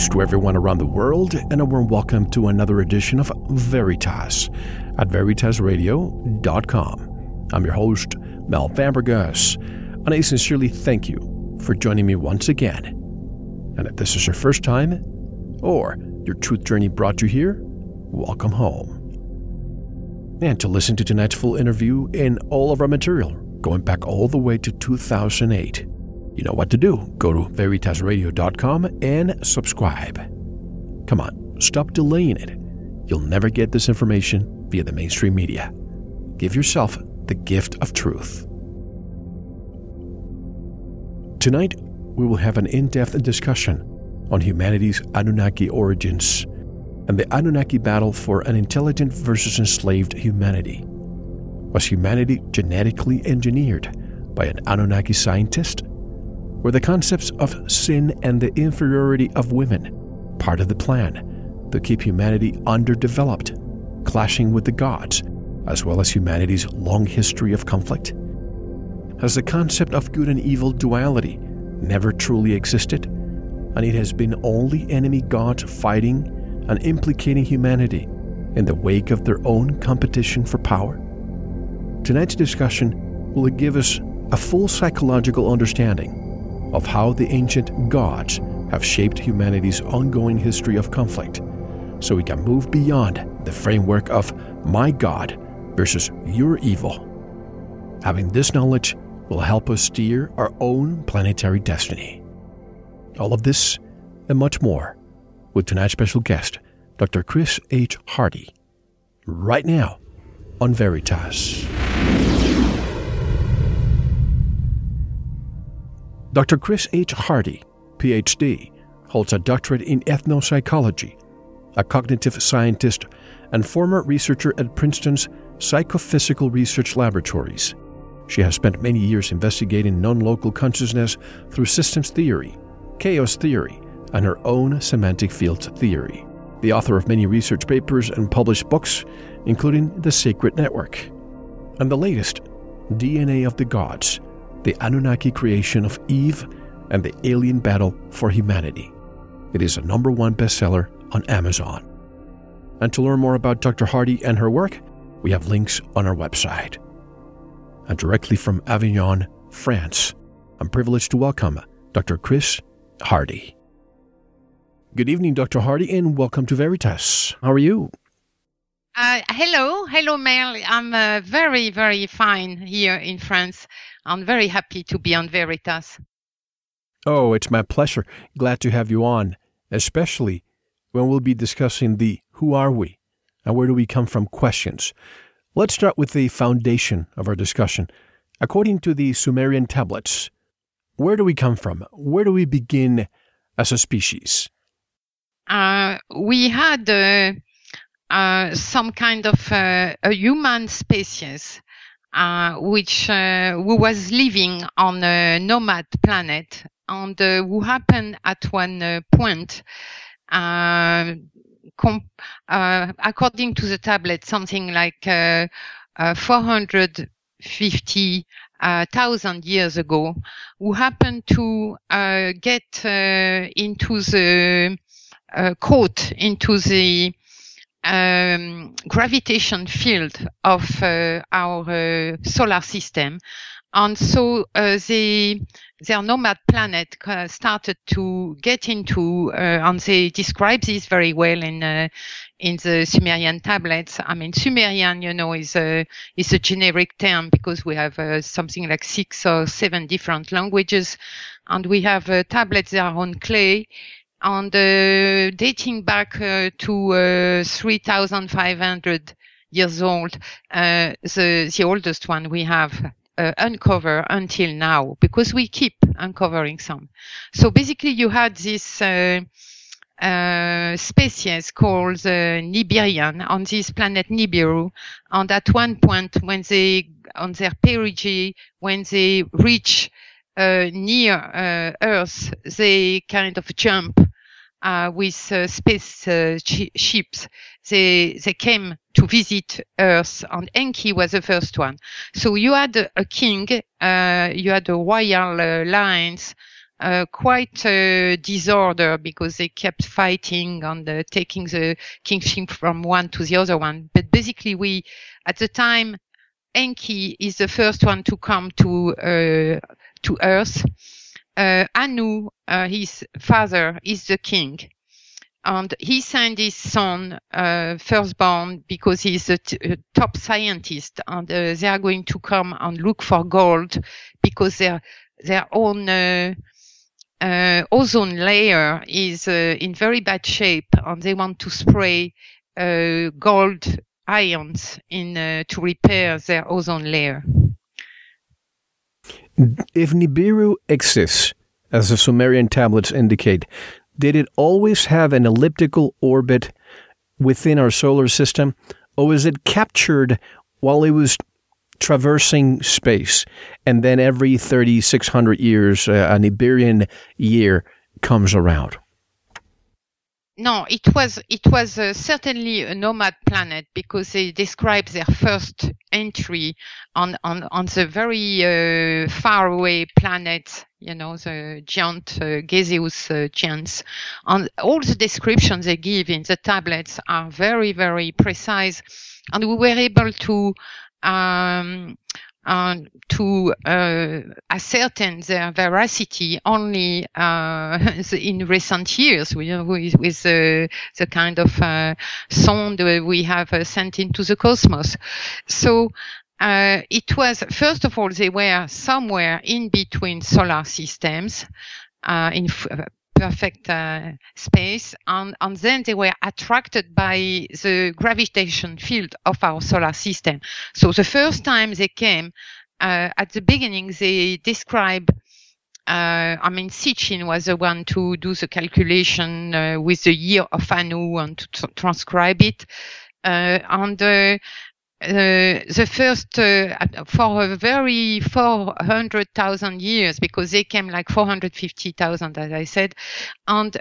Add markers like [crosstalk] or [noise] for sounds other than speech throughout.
Greetings to everyone around the world, and a warm welcome to another edition of Veritas at VeritasRadio.com. I'm your host, Mel Fabregas, and I sincerely thank you for joining me once again. And if this is your first time, or your truth journey brought you here, welcome home. And to listen to tonight's full interview and all of our material, going back all the way to 2008 you know what to do. Go to veritasradio.com and subscribe. Come on, stop delaying it. You'll never get this information via the mainstream media. Give yourself the gift of truth. Tonight, we will have an in depth discussion on humanity's Anunnaki origins and the Anunnaki battle for an intelligent versus enslaved humanity. Was humanity genetically engineered by an Anunnaki scientist? Were the concepts of sin and the inferiority of women part of the plan to keep humanity underdeveloped, clashing with the gods, as well as humanity's long history of conflict? Has the concept of good and evil duality never truly existed, and it has been only enemy gods fighting and implicating humanity in the wake of their own competition for power? Tonight's discussion will give us a full psychological understanding of how the ancient gods have shaped humanity's ongoing history of conflict, so we can move beyond the framework of my God versus your evil. Having this knowledge will help us steer our own planetary destiny. All of this and much more with tonight's special guest, Dr. Chris H. Hardy, right now on Veritas. Dr. Chris H. Hardy, PhD, holds a doctorate in ethnopsychology, a cognitive scientist, and former researcher at Princeton's Psychophysical Research Laboratories. She has spent many years investigating non local consciousness through systems theory, chaos theory, and her own semantic fields theory. The author of many research papers and published books, including The Sacred Network, and the latest, DNA of the Gods the Anunnaki creation of Eve and the alien battle for humanity. It is a number one bestseller on Amazon. And to learn more about Dr. Hardy and her work, we have links on our website. And directly from Avignon, France, I'm privileged to welcome Dr. Chris Hardy. Good evening, Dr. Hardy, and welcome to Veritas. How are you? Uh, hello, hello, Mel. I'm uh, very, very fine here in France. I'm very happy to be on Veritas. Oh, it's my pleasure. Glad to have you on, especially when we'll be discussing the who are we and where do we come from questions. Let's start with the foundation of our discussion. According to the Sumerian tablets, where do we come from? Where do we begin as a species? Uh, we had uh, uh, some kind of uh, a human species uh, which uh, who was living on a nomad planet. And uh, who happened at one uh, point uh, uh, according to the tablet something like 450 thousand years ago who happened to get into the court, into the um, gravitation field of uh, our uh, solar system. And so uh, the, their nomad planet started to get into, and they describe this very well in in the Sumerian tablets. I mean, Sumerian, you know, is a is a generic term because we have uh, something like six or seven different languages, and we have uh, tablets that are on clay, and uh, dating back uh, to uh, 3,500 years old. Uh, the the oldest one we have uh, uncover until now because we keep uncovering some. So basically, you had this uh, uh, species called Nibirian on this planet Nibiru. And at one point, when they on their perigee, when they reach near uh, Earth, they kind of jump uh, with uh, space uh, sh- ships. They they came to visit Earth, and Enki was the first one. So you had a, a king, uh, you had a royal uh, lines, uh, quite uh, disorder because they kept fighting and uh, taking the kingship from one to the other one. But basically, we at the time, Enki is the first one to come to uh, to Earth. Uh, Anu, uh, his father, is the king. And he sent his son, uh, firstborn, because he's a, t- a top scientist, and they are going to come and look for gold because their their own uh, ozone layer is uh, in very bad shape, and they want to spray uh, gold ions in to repair their ozone layer. If Nibiru exists, as the Sumerian tablets indicate, did it always have an elliptical orbit within our solar system, or was it captured while it was traversing space, and then every 3,600 years, uh, a Nibirian year comes around? No, it was it was uh, certainly a nomad planet because they describe their first entry on on on the very uh, far away planet, you know, the giant uh, gaseous uh, giants. And all the descriptions they give in the tablets are very very precise, and we were able to um, uh, to uh, ascertain their veracity only uh, [laughs] in recent years with, with the, the kind of uh, sound we have uh, sent into the cosmos. So uh, it was, first of all, they were somewhere in between solar systems in perfect uh, space and, and then they were attracted by the gravitation field of our solar system so the first time they came uh, at the beginning they describe uh, I mean, Sitchin was the one to do the calculation uh, with the year of Anu and to tr- transcribe it. Uh, and uh, the first uh, for a very 400,000 years because they came like 450,000 as I said and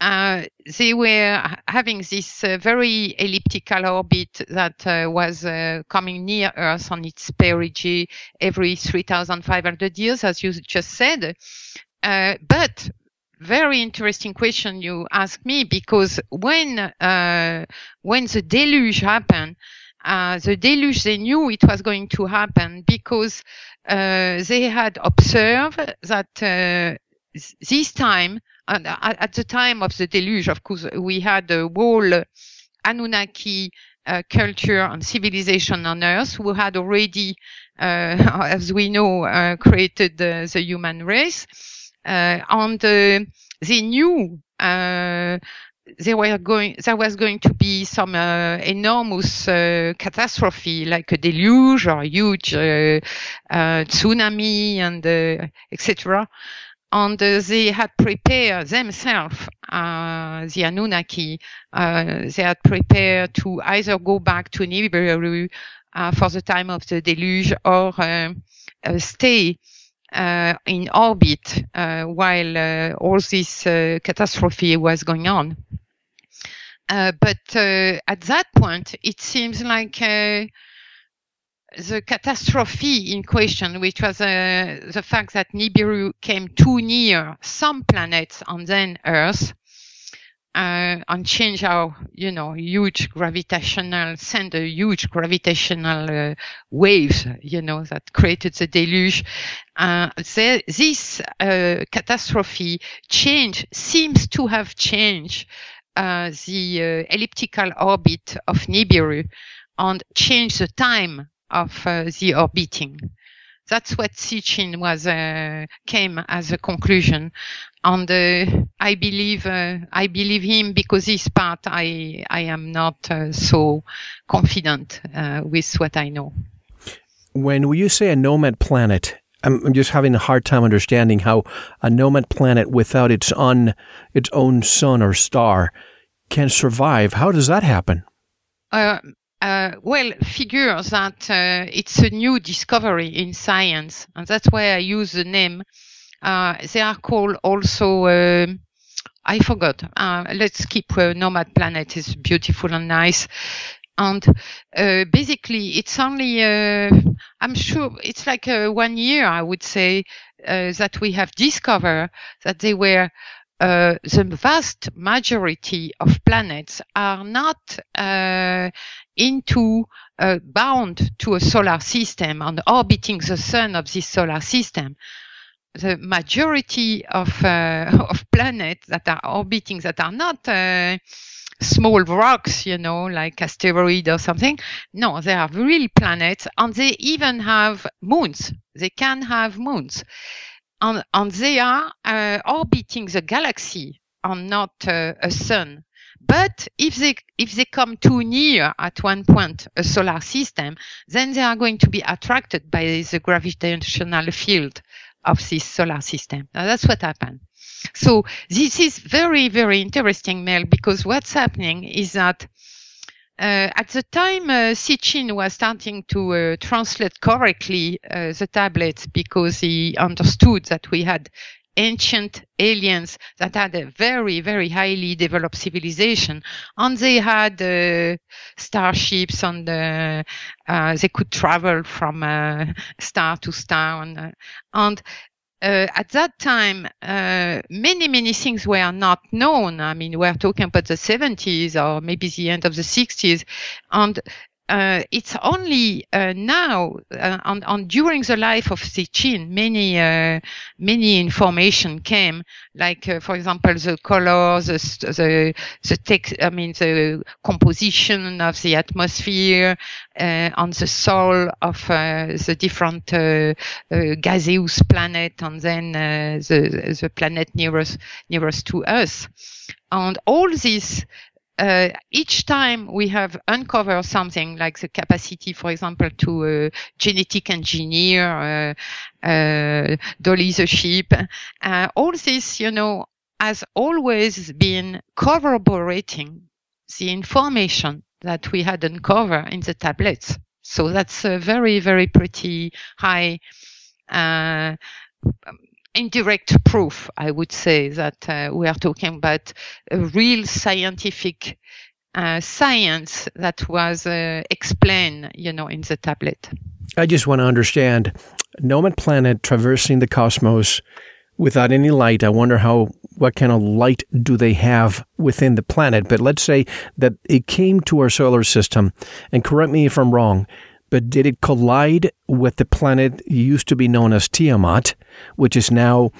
uh, they were having this uh, very elliptical orbit that uh, was coming near Earth on its perigee every 3,500 years, as you just said. but very interesting question you asked me because when when the deluge happened, uh, the deluge, they knew it was going to happen because uh, they had observed that uh, this time, at, at, the time of the deluge, of course, we had a whole Anunnaki uh, culture and civilization on Earth who had already, uh, [laughs] as we know, uh, created the, the, human race. and they knew there were going there was going to be some uh, enormous uh, catastrophe like a deluge or a huge uh, uh tsunami and uh, etc and uh, they had prepared themselves the anunnaki they had prepared to either go back to nibiru for the time of the deluge or stay uh, in orbit uh, while uh, all this catastrophe was going on. But at that point, it seems like the catastrophe in question, which was uh, the fact that Nibiru came too near some planets and then Earth, uh, and change our, you know, huge gravitational, send a huge gravitational uh, waves, you know, that created the deluge. Uh, this uh, catastrophe change seems to have changed uh, the uh, elliptical orbit of Nibiru and change the time of uh, the orbiting. That's what Sitchin was uh, came as a conclusion, and I believe I believe him because this part I I am not so confident with what I know. When you say a nomad planet, I'm, I'm just having a hard time understanding how a nomad planet without its own its own sun or star can survive. How does that happen? Uh, uh, well, figure that uh, it's a new discovery in science, and that's why I use the name. Uh, they are called also. Um, I forgot. Uh, let's keep uh, Nomad Planet. is beautiful and nice and uh, basically it's only uh, i'm sure it's like uh, one year i would say that we have discovered that they were uh, the vast majority of planets are not uh, into bound to a solar system and orbiting the sun of this solar system the majority of [laughs] of planets that are orbiting that are not small rocks, you know, like asteroid or something. No, they are real planets and they even have moons. They can have moons. And, and they are uh, orbiting the galaxy and not uh, a sun. But if they if they come too near at one point a solar system, then they are going to be attracted by the gravitational field of this solar system. Now that's what happened. So this is very, very interesting, Mel, because what's happening is that uh, at the time uh, Sitchin was starting to uh, translate correctly uh, the tablets because he understood that we had ancient aliens that had a very, very highly developed civilization, and they had uh, starships, and uh, uh, they could travel from star to star, and, and uh, at that time, uh, many, many things were not known. I mean, we're talking about the 70s or maybe the end of the 60s. And uh, it's only uh, now uh, on, on, during the life of Sitchin, many uh, many information came, like uh, for example the color, the the the text, I mean the composition of the atmosphere, uh, on the soul of the different gaseous planet, and then the the planet nearest nearest to us, and all this uh, each time we have uncovered something like the capacity, for example, to uh, genetic engineer, uh, uh dolly the sheep, uh, all this, you know, has always been corroborating the information that we had uncovered in the tablets. So that's a very, very pretty high uh, indirect proof, I would say, that uh, we are talking about a real scientific uh, science that was uh, explained, you know, in the tablet. I just want to understand Nomad Planet traversing the cosmos without any light. I wonder how, what kind of light do they have within the planet? But let's say that it came to our solar system, and correct me if I'm wrong, but did it collide with the planet used to be known as Tiamat, which is now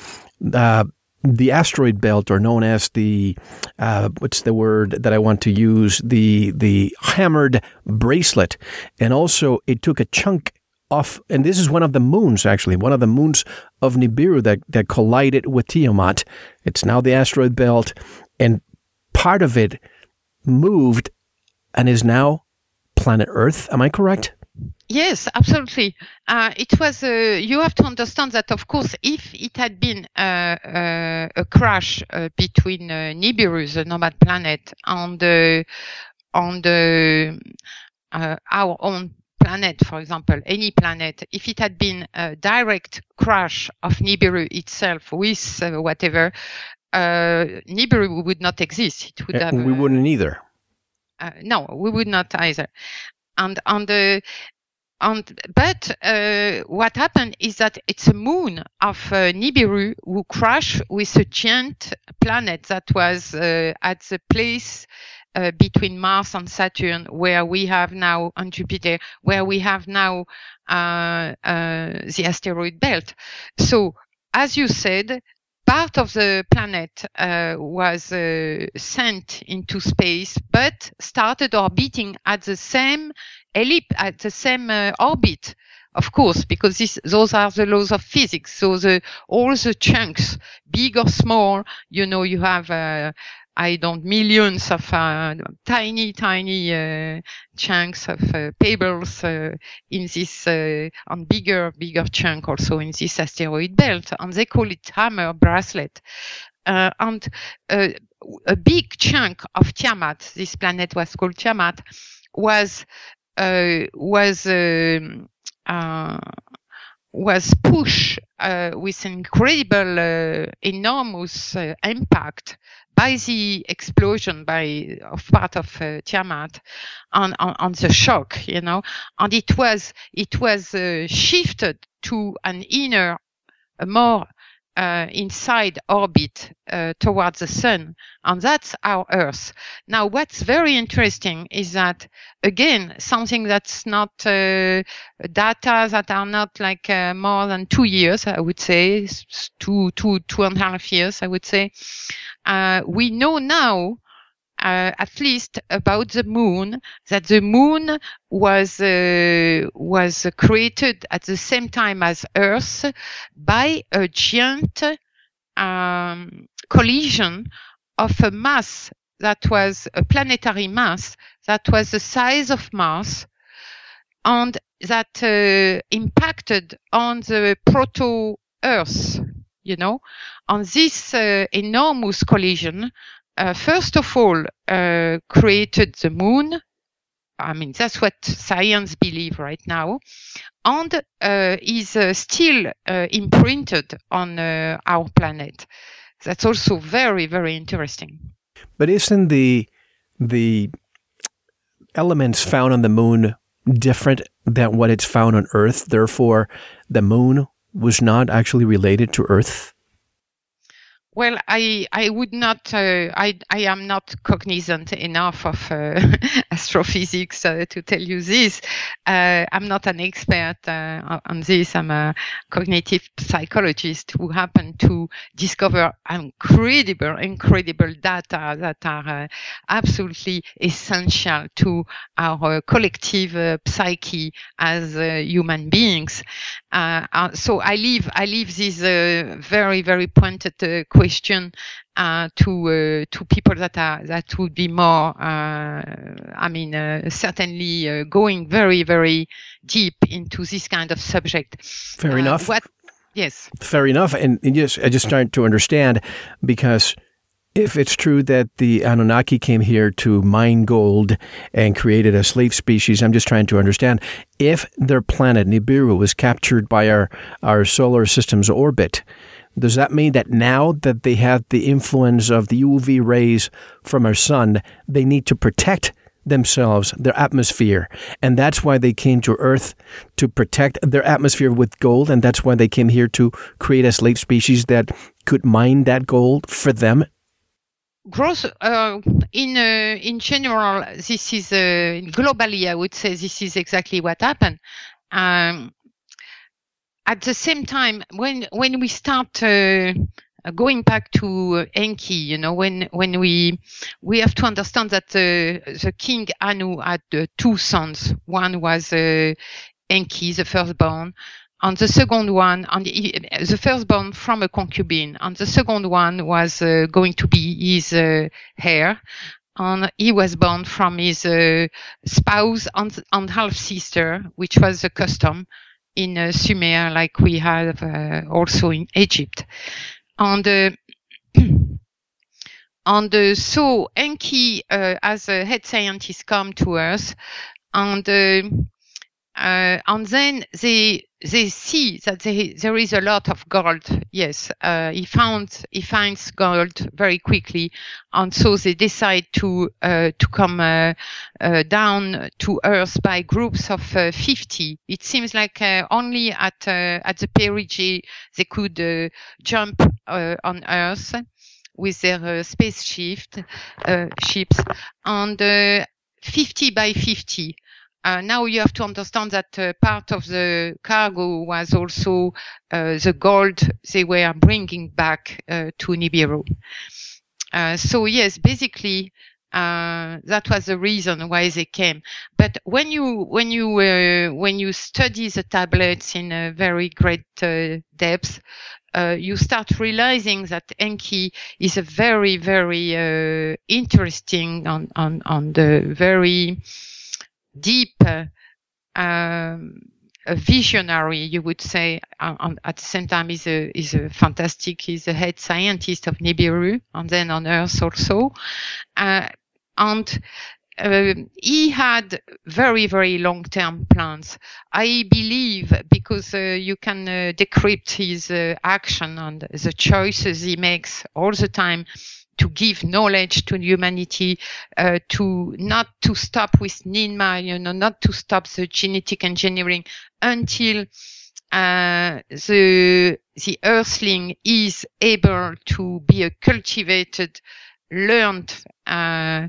uh, the asteroid belt, or known as the uh, what's the word that I want to use the the hammered bracelet, and also it took a chunk off, and this is one of the moons actually, one of the moons of Nibiru that that collided with Tiamat. It's now the asteroid belt, and part of it moved and is now planet Earth. Am I correct? Yes, absolutely. Uh, it was. Uh, you have to understand that, of course, if it had been uh, uh a crash uh, between uh, Nibiru, the nomad planet, and on the our own planet, for example, any planet, if it had been a direct crash of Nibiru itself with whatever, Nibiru would not exist. It would have. We wouldn't either. no, we would not either and on the and but uh, what happened is that it's a moon of uh, Nibiru who crashed with a giant planet that was uh, at the place uh, between Mars and Saturn, where we have now on Jupiter, where we have now uh, uh, the asteroid belt. So, as you said, part of the planet uh, was uh, sent into space, but started orbiting at the same ellipse, at the same uh, orbit. Of course, because this, those are the laws of physics. So the all the chunks, big or small, you know, you have uh, I don't millions of uh, tiny, tiny uh, chunks of uh, pebbles uh, in this uh, on bigger, bigger chunk also in this asteroid belt, and they call it hammer bracelet. Uh, and a big chunk of Tiamat, this planet was called Tiamat, was was um, was pushed with incredible, enormous impact by the explosion by of part of uh, Tiamat on, on, on the shock, you know, and it was it was uh, shifted to an inner, a more uh, inside orbit uh, towards the sun, and that's our Earth. Now, what's very interesting is that again, something that's not uh, data that are not like uh, more than two years, I would say, two, two, two and a half years, I would say. Uh, we know now uh, at least about the moon that the moon was uh, was created at the same time as Earth by a giant um, collision of a mass that was a planetary mass that was the size of Mars and that uh, impacted on the proto Earth. You know, on this uh, enormous collision, uh, first of all, uh, created the moon. I mean, that's what science believe right now, and uh, is uh, still uh, imprinted on uh, our planet. That's also very, very interesting. But isn't the the elements found on the moon different than what it's found on Earth? Therefore, the moon was not actually related to Earth. Well, I I would not uh, I I am not cognizant enough of uh, [laughs] astrophysics uh, to tell you this. Uh, I'm not an expert uh, on this. I'm a cognitive psychologist who happened to discover incredible incredible data that are uh, absolutely essential to our collective psyche as human beings. So I leave I leave this very very pointed question uh, to uh, to people that are that would be more uh, I mean uh, certainly uh, going very very deep into this kind of subject. Fair enough. What? Yes. Fair enough, and, and yes, I just started to understand because if it's true that the Anunnaki came here to mine gold and created a slave species, I'm just trying to understand if their planet Nibiru was captured by our our solar system's orbit does that mean that now that they have the influence of the UV rays from our sun, they need to protect themselves, their atmosphere. And that's why they came to Earth to protect their atmosphere with gold. And that's why they came here to create a slave species that could mine that gold for them. Growth uh, in uh, in general, this is uh, globally. I would say this is exactly what happened. Um, at the same time, when when we start uh, going back to Enki, you know, when when we we have to understand that uh, the king Anu had uh, two sons. One was uh, Enki, the firstborn, and the second one, and the, firstborn from a concubine, and the second one was uh, going to be his uh, heir. And he was born from his uh, spouse and, and half sister, which was the custom in uh, Sumer, like we have uh, also in Egypt. And uh, [clears throat] and so Enki, as a head scientist, come to us, and uh, and then they they see that they, there is a lot of gold. Yes, uh, he found he finds gold very quickly, and so they decide to uh, to come uh, uh down to Earth by groups of uh, 50. It seems like only at at the perigee they could jump on Earth with their spaceship ships and 50 by 50 uh, now you have to understand that uh, part of the cargo was also uh, the gold they were bringing back uh, to Nibiru. Uh, so yes, basically uh, that was the reason why they came. But when you when you when you study the tablets in a very great depth, uh, you start realizing that Enki is a very, very uh, interesting on, on, on the very deep um, a visionary, you would say. At the same time, he's a is a fantastic. He's a head scientist of Nibiru, and then on Earth also. Uh, and uh, he had very, very long-term plans. I believe because uh, you can uh, decrypt his uh, action and the choices he makes all the time to give knowledge to humanity, uh, to not to stop with Ninma, you know, not to stop the genetic engineering until uh, the the Earthling is able to be a cultivated, learned uh,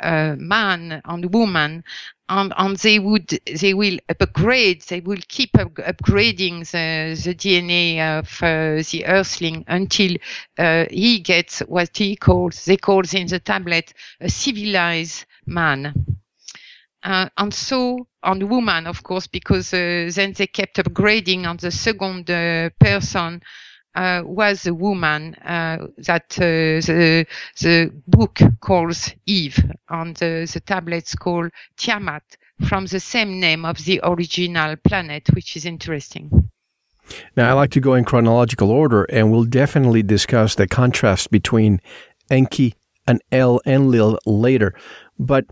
uh, man and woman and, and they would they will upgrade they will keep up, upgrading the, the DNA of uh, the earthling until uh, he gets what he calls they call in the tablet a civilized man. Uh, and so on woman of course because uh, then they kept upgrading on the second uh, person uh, was a woman uh, that uh, the, the book calls Eve and the, the tablets call Tiamat from the same name of the original planet, which is interesting. Now, I like to go in chronological order, and we'll definitely discuss the contrast between Enki and El Enlil later. But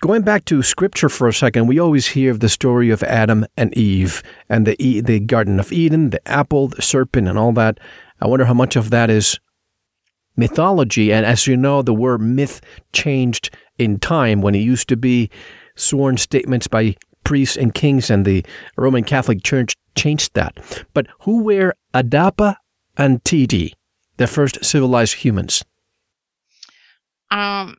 Going back to scripture for a second, we always hear of the story of Adam and Eve and the the Garden of Eden, the apple, the serpent, and all that. I wonder how much of that is mythology. And as you know, the word myth changed in time when it used to be sworn statements by priests and kings, and the Roman Catholic Church changed that. But who were Adapa and Titi, the first civilized humans? Um,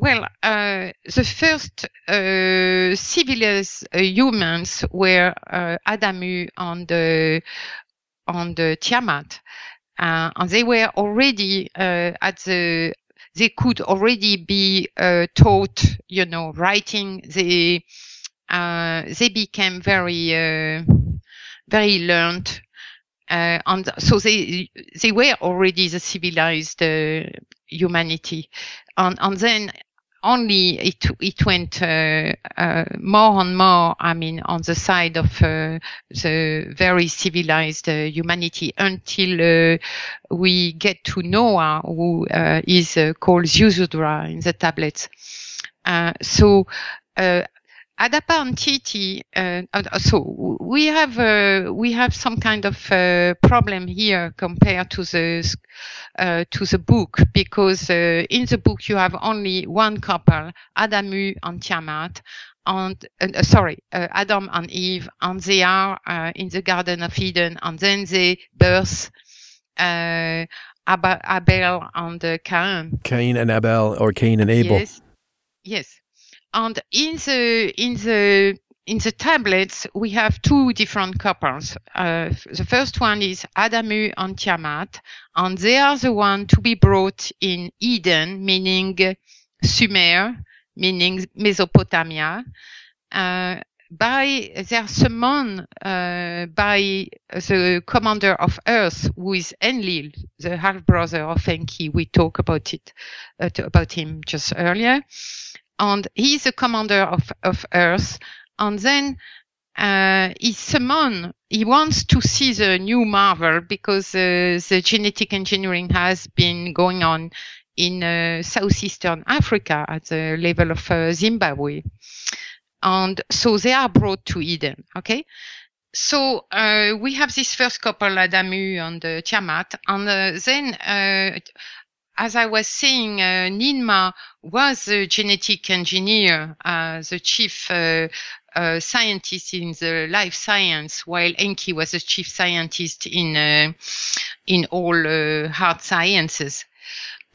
well, uh, the first uh, civilized uh, humans were uh, Adamu and the on the Tiamat, uh, and they were already uh, at the. They could already be taught, you know, writing. They they became very very learned uh, and so they they were already the civilized uh, humanity and and then only it it went uh, uh, more and more. I mean, on the side of uh, the very civilized uh, humanity until uh, we get to Noah, who uh, is called Ziusudra in the tablets. so. Adapa and Titi, so we have we have some kind of problem here compared to the uh, to the book because uh, in the book you have only one couple, Adamu and Tiamat, and uh, sorry, uh, Adam and Eve, and they are uh, in the Garden of Eden, and then they birth uh, Abel and Cain. Cain and Abel, or Cain and Abel. Yes, yes, and in the in the in the tablets, we have two different couples. Uh, the first one is Adamu and Tiamat, and they are the one to be brought in Eden, meaning Sumer, meaning Mesopotamia, uh, by they are summoned uh, by the commander of Earth, who is Enlil, the half brother of Enki. We talked about it uh, about him just earlier, and he's the commander of of Earth. And then uh, he summon he wants to see the new marvel because uh, the genetic engineering has been going on in uh, southeastern africa at the level of uh, zimbabwe. And so they are brought to eden okay? So uh, we have this first couple adamu and uh, tiamat. And then as I was saying, uh, Ninma was a genetic engineer, uh, the chief uh, uh, scientist in the life science, while Enki was a chief scientist in uh, in all uh, hard sciences.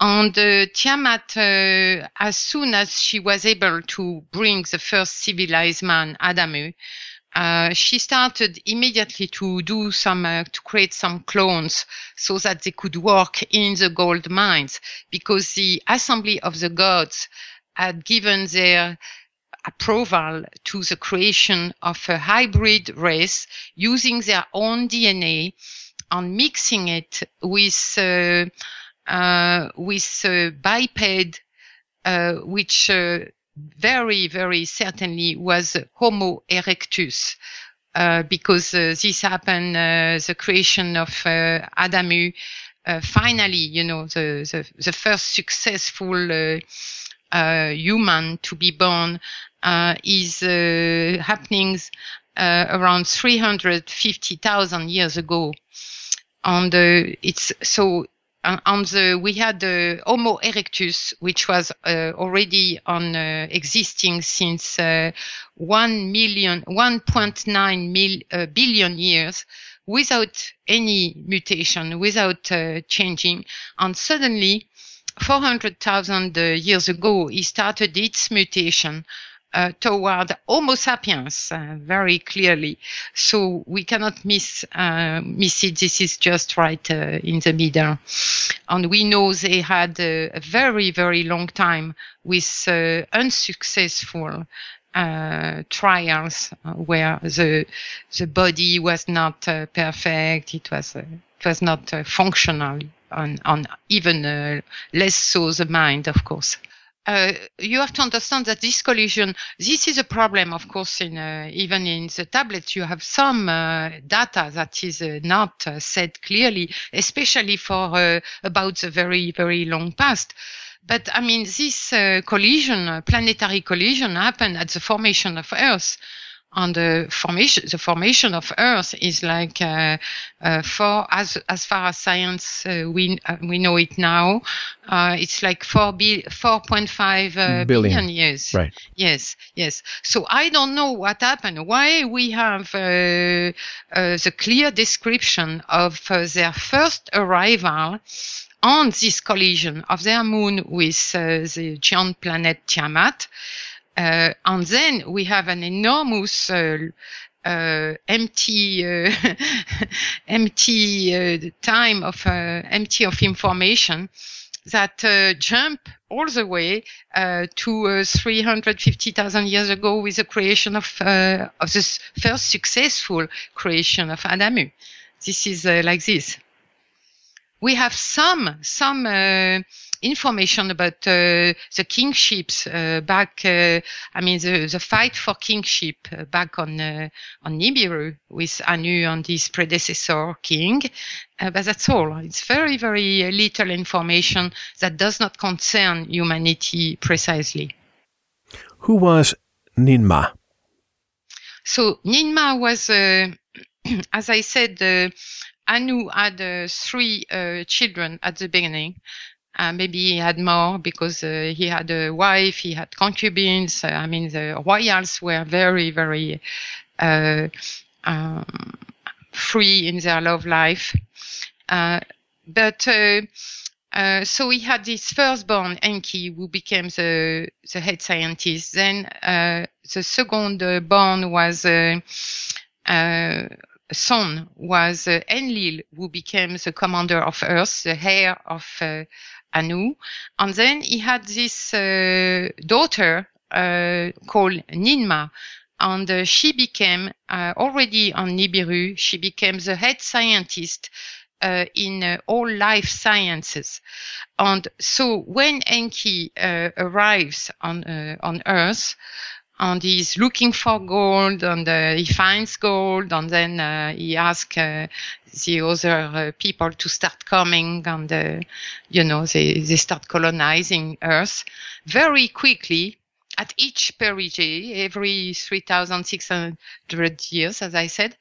And uh, Tiamat, as soon as she was able to bring the first civilized man, Adamu, uh, she started immediately to do some uh, to create some clones so that they could work in the gold mines because the assembly of the gods had given their approval to the creation of a hybrid race using their own DNA and mixing it with uh, uh, with uh, biped, uh, which very very certainly was Homo erectus. Uh, because this happened, the creation of Adamu, finally, you know, the, the, the first successful human to be born uh, is uh, happening uh, around 350,000 years ago. And it's so on the we had the Homo erectus, which was uh, already on uh, existing since uh, one million, 1.9 mil, billion years, without any mutation, without changing, and suddenly. 400,000 years ago, he started its mutation uh, toward Homo sapiens uh, very clearly. So we cannot miss uh, miss it. This is just right uh, in the middle, and we know they had a very very long time with uh, unsuccessful. Uh, trials where the the body was not perfect, it was it was not functional, and even less so the mind, of course uh, you have to understand that this collision, this is a problem, of course, in uh, even in the tablets, you have some uh, data that is uh, not uh, said clearly, especially for uh, about the very, very long past. But I mean, this collision, planetary collision happened at the formation of Earth on the formation the formation of earth is like uh, uh, for as as far as science uh, we uh, we know it now uh, it's like 4 bi- 4.5 uh, billion. billion years. Right. Yes yes. So i don't know what happened. Why we have the clear description of their first arrival on this collision of their moon with the giant planet Tiamat and then we have an enormous uh, uh, empty uh, [laughs] empty uh, time of uh, empty of information that jump all the way to 350,000 years ago with the creation of of this first successful creation of Adamu. This is like this. We have some some information about uh, the kingships uh, back. Uh, I mean, the, the fight for kingship uh, back on uh, on Nibiru with Anu and his predecessor king. Uh, but that's all. It's very very little information that does not concern humanity precisely. Who was Ninma? So Ninma was, [clears throat] as I said. Anu had three children at the beginning. Uh, maybe he had more because uh, he had a wife, he had concubines. Uh, I mean, the royals were very, very uh, um, free in their love life. Uh, but uh, so he had his firstborn Enki, who became the the head scientist. Then the second born was son was Enlil, who became the commander of Earth, the heir of Anu. And then he had this uh, daughter uh, called Ninma. And uh, she became uh, already on Nibiru, she became the head scientist uh, in uh, all life sciences. And so when Enki arrives on, on Earth, and he's looking for gold and uh, he finds gold and then uh, he asks uh, the other uh, people to start coming and uh, you know they, they start colonizing earth very quickly at each perigee every 3600 years as i said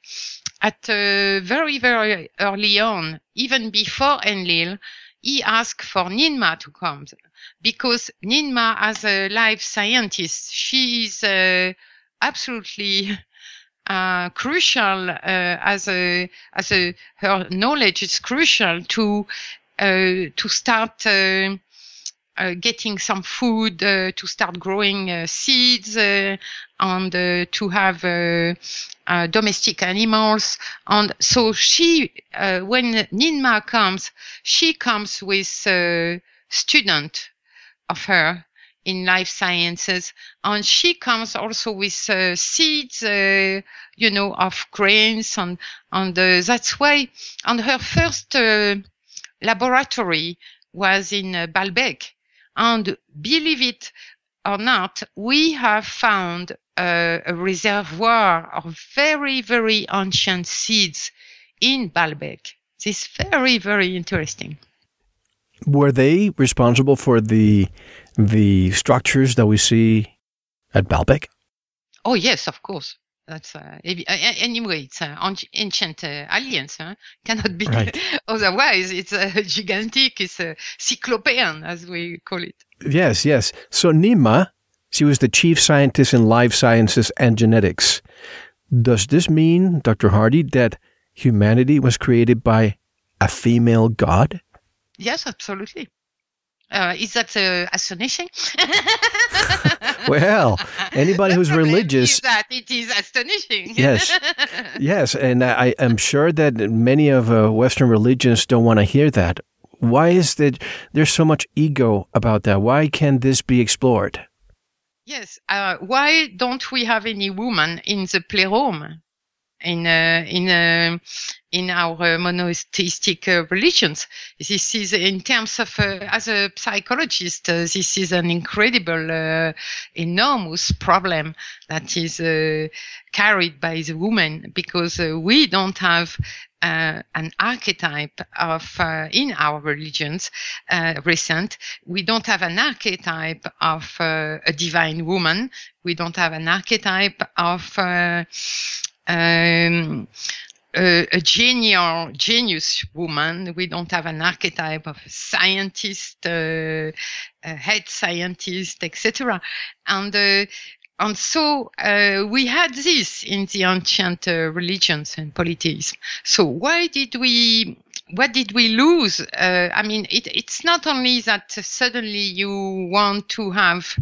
at uh, very very early on even before enlil he asked for ninma to come because Ninma, as a life scientist, she is uh, absolutely [laughs] uh, crucial uh, as a as a her knowledge is crucial to uh, to start uh, uh, getting some food to start growing seeds and to have domestic animals. And so she, when Ninma comes, she comes with student of her in life sciences, and she comes also with uh, seeds, uh, you know, of grains, and and uh, that's why. And her first uh, laboratory was in uh, Baalbek, and believe it or not, we have found uh, a reservoir of very, very ancient seeds in Baalbek. This is very, very interesting. Were they responsible for the the structures that we see at Baalbek? Oh yes, of course. That's uh, uh, anyway. It's uh, an- ancient uh, aliens. Huh? [laughs] Cannot be Right. [laughs] otherwise. It's uh, gigantic. It's uh, cyclopean, as we call it. Yes, yes. So Ninmah, she was the chief scientist in life sciences and genetics. Does this mean, Dr. Hardy, that humanity was created by a female god? Yes, absolutely. Uh, is that uh, astonishing? [laughs] Well, anybody who's [laughs] religious that it is astonishing. Yes. [laughs] Yes, and I am sure that many of uh, Western religions don't want to hear that. Why is that there's so much ego about that? Why can't this be explored? Yes. Uh, why don't we have any woman in the pleroma? In uh, in uh, in our uh, monotheistic uh, religions, this is in terms of uh, as a psychologist, uh, this is an incredible, uh, enormous problem that is uh, carried by the woman because uh, we don't have uh, an archetype of uh, in our religions uh, recent. We don't have an archetype of uh, a divine woman. We don't have an archetype of uh, um, a, a genial genius woman we don't have an archetype of scientist uh, head scientist etc and uh, and so uh, we had this in the ancient uh, religions and polytheism. So why did we? What did we lose? Uh, I mean, it, it's not only that suddenly you want to have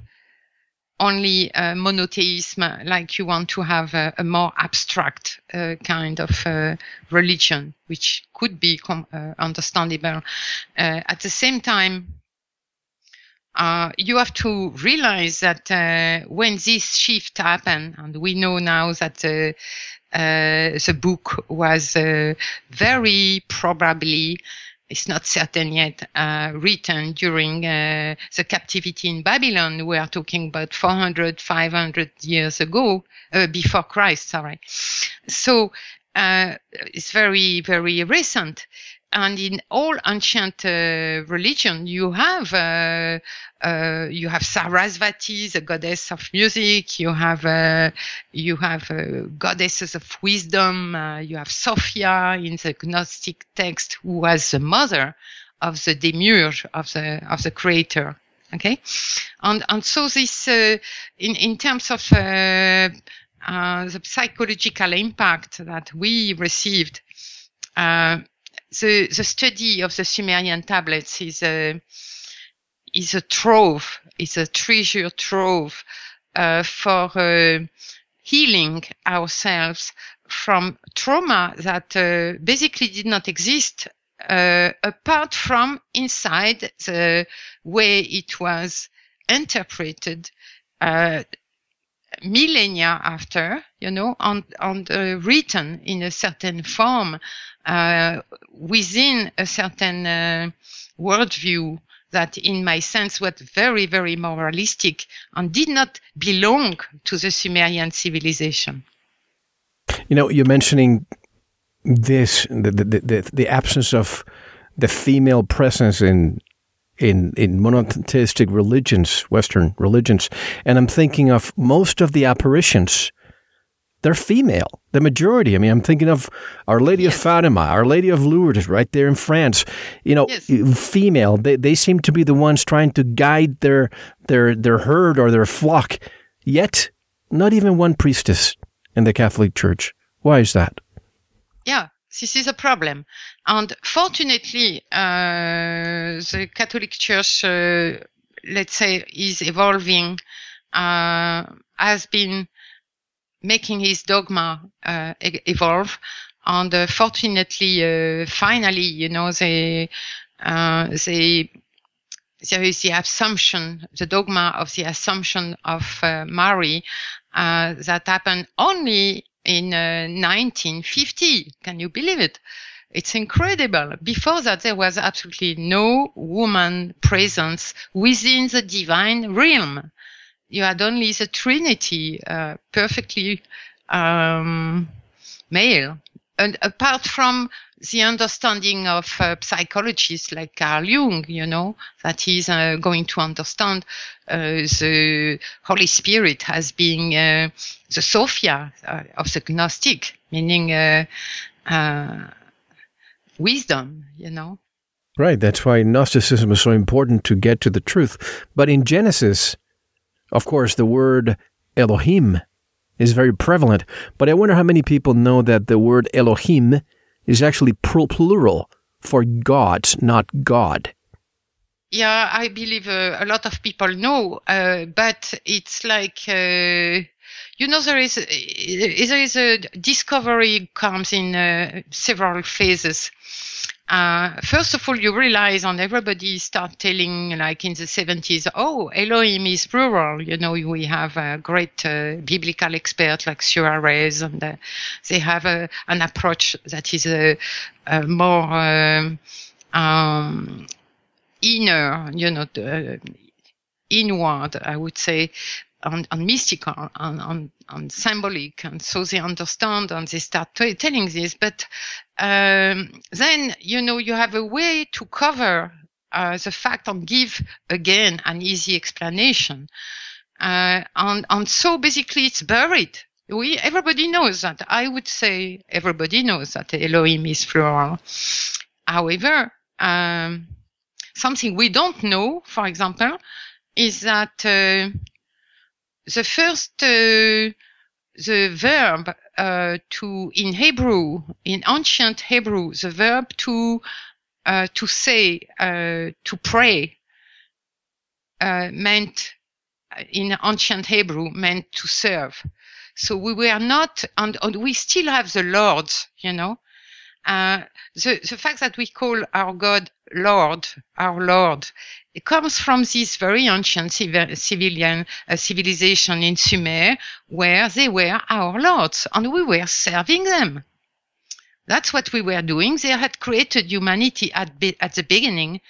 only uh, monotheism, like you want to have a, a more abstract uh, kind of uh, religion, which could be com- uh, understandable. Uh, at the same time, uh, you have to realize that when this shift happened, and we know now that the book was very probably, it's not certain yet, uh, written during uh, the captivity in Babylon. We are talking about 400, 500 years ago, uh, before Christ, sorry. So uh, it's very, very recent and in all ancient uh, religion you have uh, uh, you have Sarasvati, the goddess of music. You have uh, you have uh, goddesses of wisdom. Uh, you have Sophia in the Gnostic text, who was the mother of the demiurge of the of the creator. Okay, and and so this in in terms of uh, uh, the psychological impact that we received. The, the study of the Sumerian tablets is a, is a trove, is a treasure trove uh, for uh, healing ourselves from trauma that uh, basically did not exist uh, apart from inside the way it was interpreted uh, millennia after, you know, and, and uh, written in a certain form uh, within a certain uh, worldview that, in my sense, was very, very moralistic and did not belong to the Sumerian civilization. You know, you're mentioning this the the, the, the absence of the female presence in in in monotheistic religions, Western religions, and I'm thinking of most of the apparitions. They're female, the majority. I mean, I'm thinking of Our Lady of Fatima, Our Lady of Lourdes, right there in France. You know, Yes. female. They they seem to be the ones trying to guide their their their herd or their flock. Yet, not even one priestess in the Catholic Church. Why is that? Yeah, this is a problem. And fortunately, uh, the Catholic Church uh, let's say, is evolving, uh, has been making his dogma uh, evolve. And uh, fortunately, uh, finally, you know, they, uh, they, there is the assumption, the dogma of the assumption of uh, Mary uh, that happened only in uh, 1950. Can you believe it? It's incredible. Before that, there was absolutely no woman presence within the divine realm. You had only the Trinity, uh, perfectly um, male. And apart from the understanding of uh, psychologists like Carl Jung, you know, that he's uh, going to understand uh, the Holy Spirit as being uh, the Sophia uh, of the Gnostic, meaning uh, wisdom, you know. Right. That's why Gnosticism is so important to get to the truth. But in Genesis, of course, the word Elohim is very prevalent. But I wonder how many people know that the word Elohim is actually plural for gods, not God. Yeah, I believe uh, a lot of people know, uh, but it's like uh, you know there is there is a discovery comes in uh, several phases. Uh, first of all, you realize, and everybody start telling, like in the 70s, oh, Elohim is plural. You know, we have a great uh, biblical expert like Suarès, and uh, they have a, an approach that is a, a more um, um, inner, you know, inward, I would say, on, on mystical, on, on, on symbolic. And so they understand and they start t- telling this. But um, then, you know, you have a way to cover uh, the fact and give again an easy explanation. Uh, and, and so basically it's buried. We, everybody knows that. I would say everybody knows that Elohim is plural. However, um, something we don't know, for example, is that uh, the first uh, the verb uh, to in Hebrew in ancient Hebrew the verb to uh, to say uh, to pray uh, meant in ancient Hebrew meant to serve. So we were not and, and we still have the Lord, you know. Uh, the, the fact that we call our God Lord, our Lord, it comes from this very ancient civilian uh, civilization in Sumer, where they were our lords and we were serving them. That's what we were doing. They had created humanity at, be, at the beginning,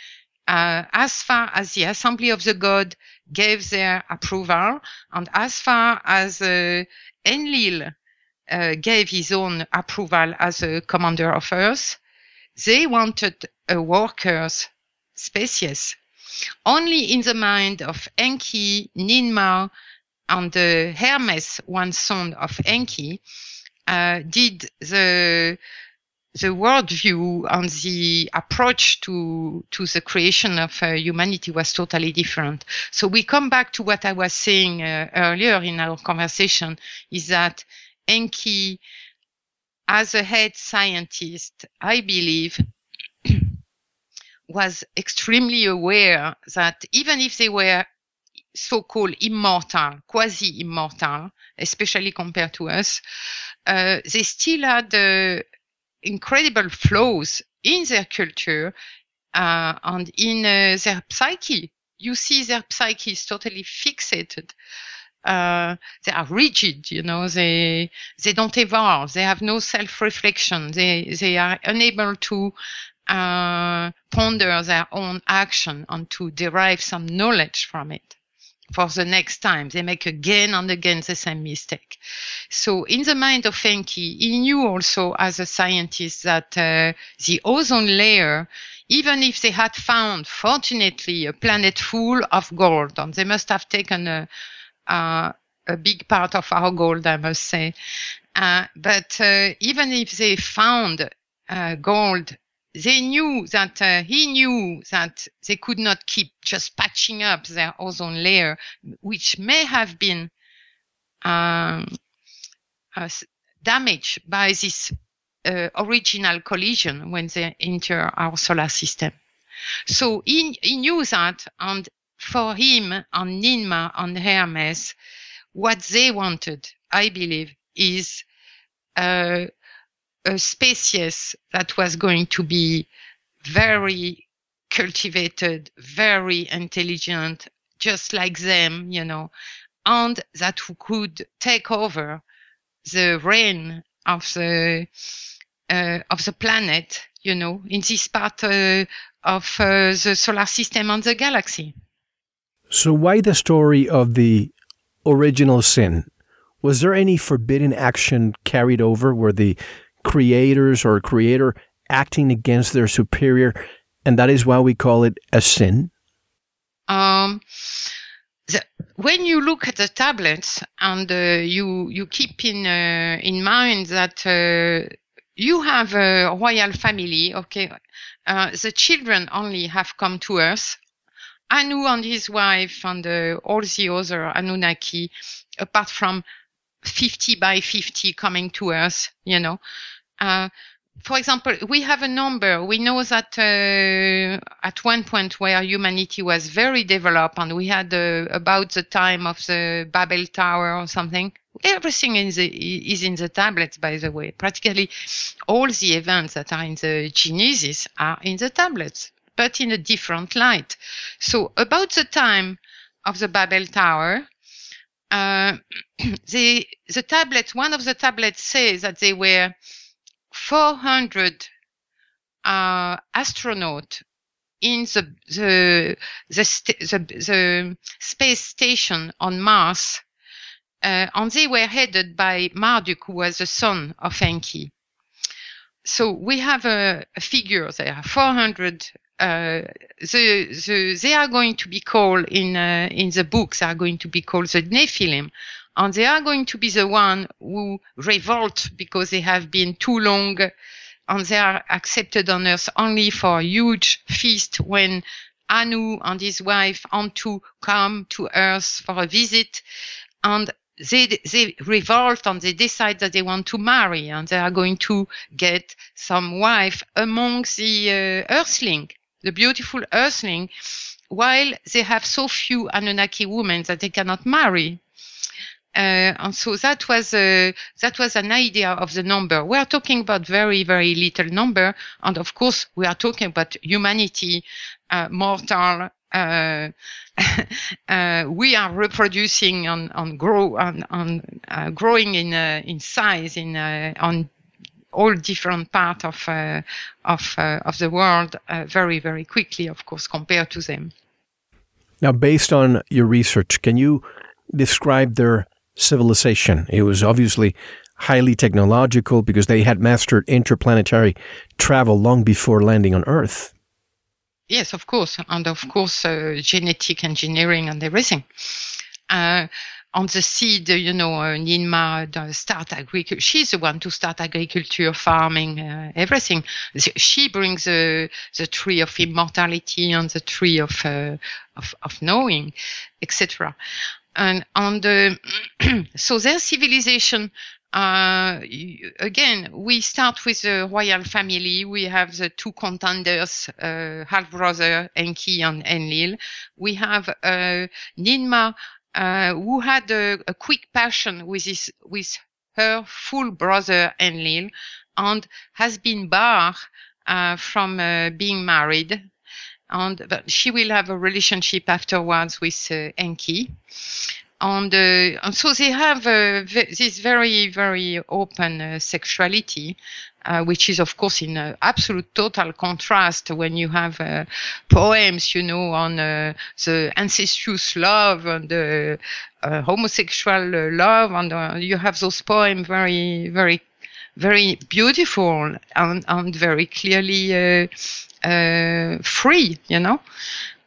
uh, as far as the assembly of the god gave their approval, and as far as uh, Enlil uh, gave his own approval as a commander of Earth, they wanted a workers species. Only in the mind of Enki, Ninmah, and the Hermes, one son of Enki, uh, did the the worldview and the approach to to the creation of uh, humanity was totally different. So we come back to what I was saying uh, earlier in our conversation: is that Enki, as a head scientist, I believe, [clears throat] was extremely aware that even if they were so-called immortal, quasi-immortal, especially compared to us, uh, they still had uh, incredible flaws in their culture uh, and in uh, their psyche. You see their psyche is totally fixated. Uh, they are rigid, you know, they, they don't evolve. They have no self-reflection. They, they are unable to uh, ponder their own action and to derive some knowledge from it for the next time. They make again and again the same mistake. So in the mind of Enki, he knew also as a scientist that uh, the ozone layer, even if they had found, fortunately, a planet full of gold, and they must have taken a, a, a big part of our gold, I must say. Uh, but uh, even if they found uh, gold they knew that uh, he knew that they could not keep just patching up their ozone layer, which may have been um, uh, damaged by this uh, original collision when they enter our solar system. So he, he knew that, and for him and Ninmah and Hermes, what they wanted, I believe, is uh, a species that was going to be very cultivated, very intelligent, just like them, you know, and that could take over the reign of the uh, of the planet, you know, in this part uh, of uh, the solar system and the galaxy. So, why the story of the original sin? Was there any forbidden action carried over where the creators or creator acting against their superior, and that is why we call it a sin? Um, the, when you look at the tablets and uh, you you keep in uh, in mind that uh, you have a royal family, okay, uh, the children only have come to Earth. Anu and his wife and uh, all the other Anunnaki, apart from 50 by 50 coming to Earth, you know. Uh, for example, we have a number. We know that uh, at one point where humanity was very developed, and we had uh, about the time of the Babel Tower or something. Everything in the, is in the tablets, by the way. Practically all the events that are in the Genesis are in the tablets, but in a different light. So about the time of the Babel Tower, uh, [clears throat] the the tablets, one of the tablets says that they were 400 uh, astronauts in the the the, st- the the, space station on Mars, uh, and they were headed by Marduk, who was the son of Enki. So we have a, a figure there, 400. Uh, the, the, they are going to be called in uh, in the books are going to be called the Nephilim, and they are going to be the one who revolt because they have been too long and they are accepted on earth only for a huge feast when Anu and his wife want to come to earth for a visit. And they, they revolt and they decide that they want to marry and they are going to get some wife among the uh, earthling, the beautiful earthling, while they have so few Anunnaki women that they cannot marry. Uh, and so that was uh, that was an idea of the number. We are talking about very very little number, and of course we are talking about humanity, uh, mortal. Uh, [laughs] uh, we are reproducing and, and grow and, and uh, growing in in size in on all different parts of uh, of uh, of the world uh, very very quickly, of course, compared to them. Now, based on your research, can you describe their civilization. It was obviously highly technological because they had mastered interplanetary travel long before landing on Earth. Yes, of course, and of course, uh, genetic engineering and everything. Uh, on the seed, you know, uh, Ninmah start agriculture. She's the one to start agriculture, farming, uh, everything. She brings the the tree of immortality and the tree of uh, of, of knowing, etc and on the [clears throat] so their civilization uh, again, we start with the royal family. We have the two contenders, uh, half brother Enki and Enlil. We have uh, Ninmah, uh, who had a, a, quick passion with his with her full brother Enlil, and has been barred uh, from uh, being married and she will have a relationship afterwards with uh, Enki. And, uh, and, so they have uh, this very, very open uh, sexuality, uh, which is, of course, in absolute total contrast when you have uh, poems, you know, on uh, the ancestral love and the homosexual love, and you have those poems very, very, very beautiful and, and very clearly uh, free, you know.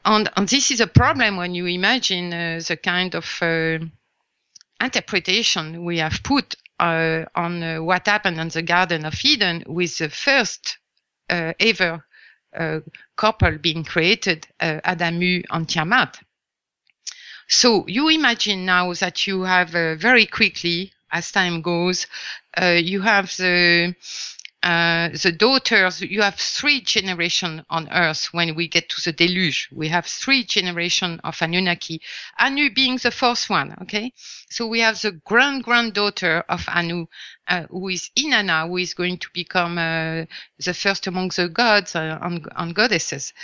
And, and this is a problem when you imagine uh, the kind of uh, interpretation we have put uh, on uh, what happened in the Garden of Eden with the first uh, ever couple being created, Adamu and Tiamat. So you imagine now that you have very quickly, as time goes, you have the uh, the daughters, you have three generations on Earth when we get to the deluge. We have three generations of Anunnaki, Anu being the fourth one. Okay. So we have the grand granddaughter of Anu, uh, who is Inanna, who is going to become uh, the first among the gods uh, and, and goddesses.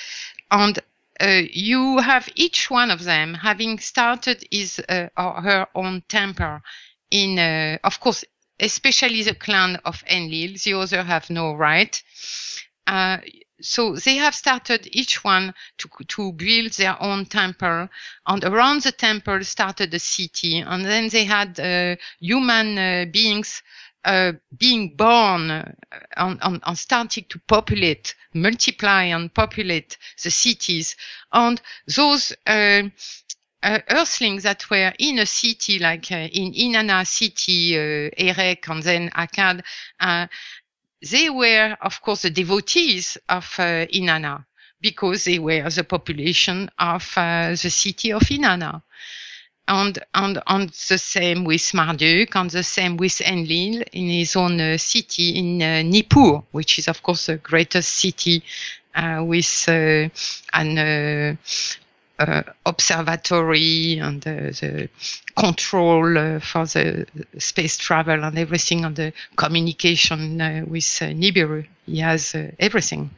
And uh, you have each one of them having started his uh, or her own temple in, uh, of course, especially the clan of Enlil. The other have no right. Uh, so they have started each one to, to build their own temple and around the temple started a city and then they had uh, human uh, beings uh, being born uh, and, and, and, starting to populate, multiply and populate the cities. And those uh, earthlings that were in a city like uh, in Inanna city, uh, Erech and then Akkad, uh, they were of course the devotees of uh, Inanna because they were the population of uh, the city of Inanna. And, and, and the same with Marduk and the same with Enlil in his own uh, city in Nippur, which is of course the greatest city with an observatory and the control uh, for the space travel and everything and the communication uh, with Nibiru. He has everything.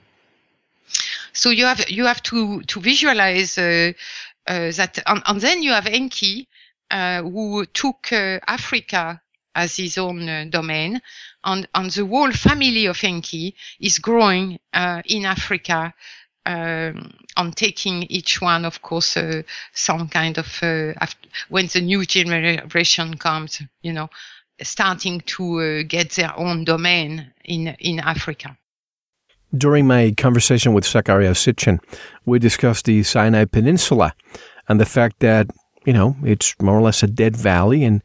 So you have you have to to visualize that, and, and, then you have Enki, who took Africa as his own uh, domain. And, and the whole family of Enki is growing uh, in Africa um, on taking each one, of course, uh, some kind of uh, after, when the new generation comes, you know, starting to uh, get their own domain in in Africa. During my conversation with Zecharia Sitchin, we discussed the Sinai Peninsula and the fact that you know it's more or less a dead valley and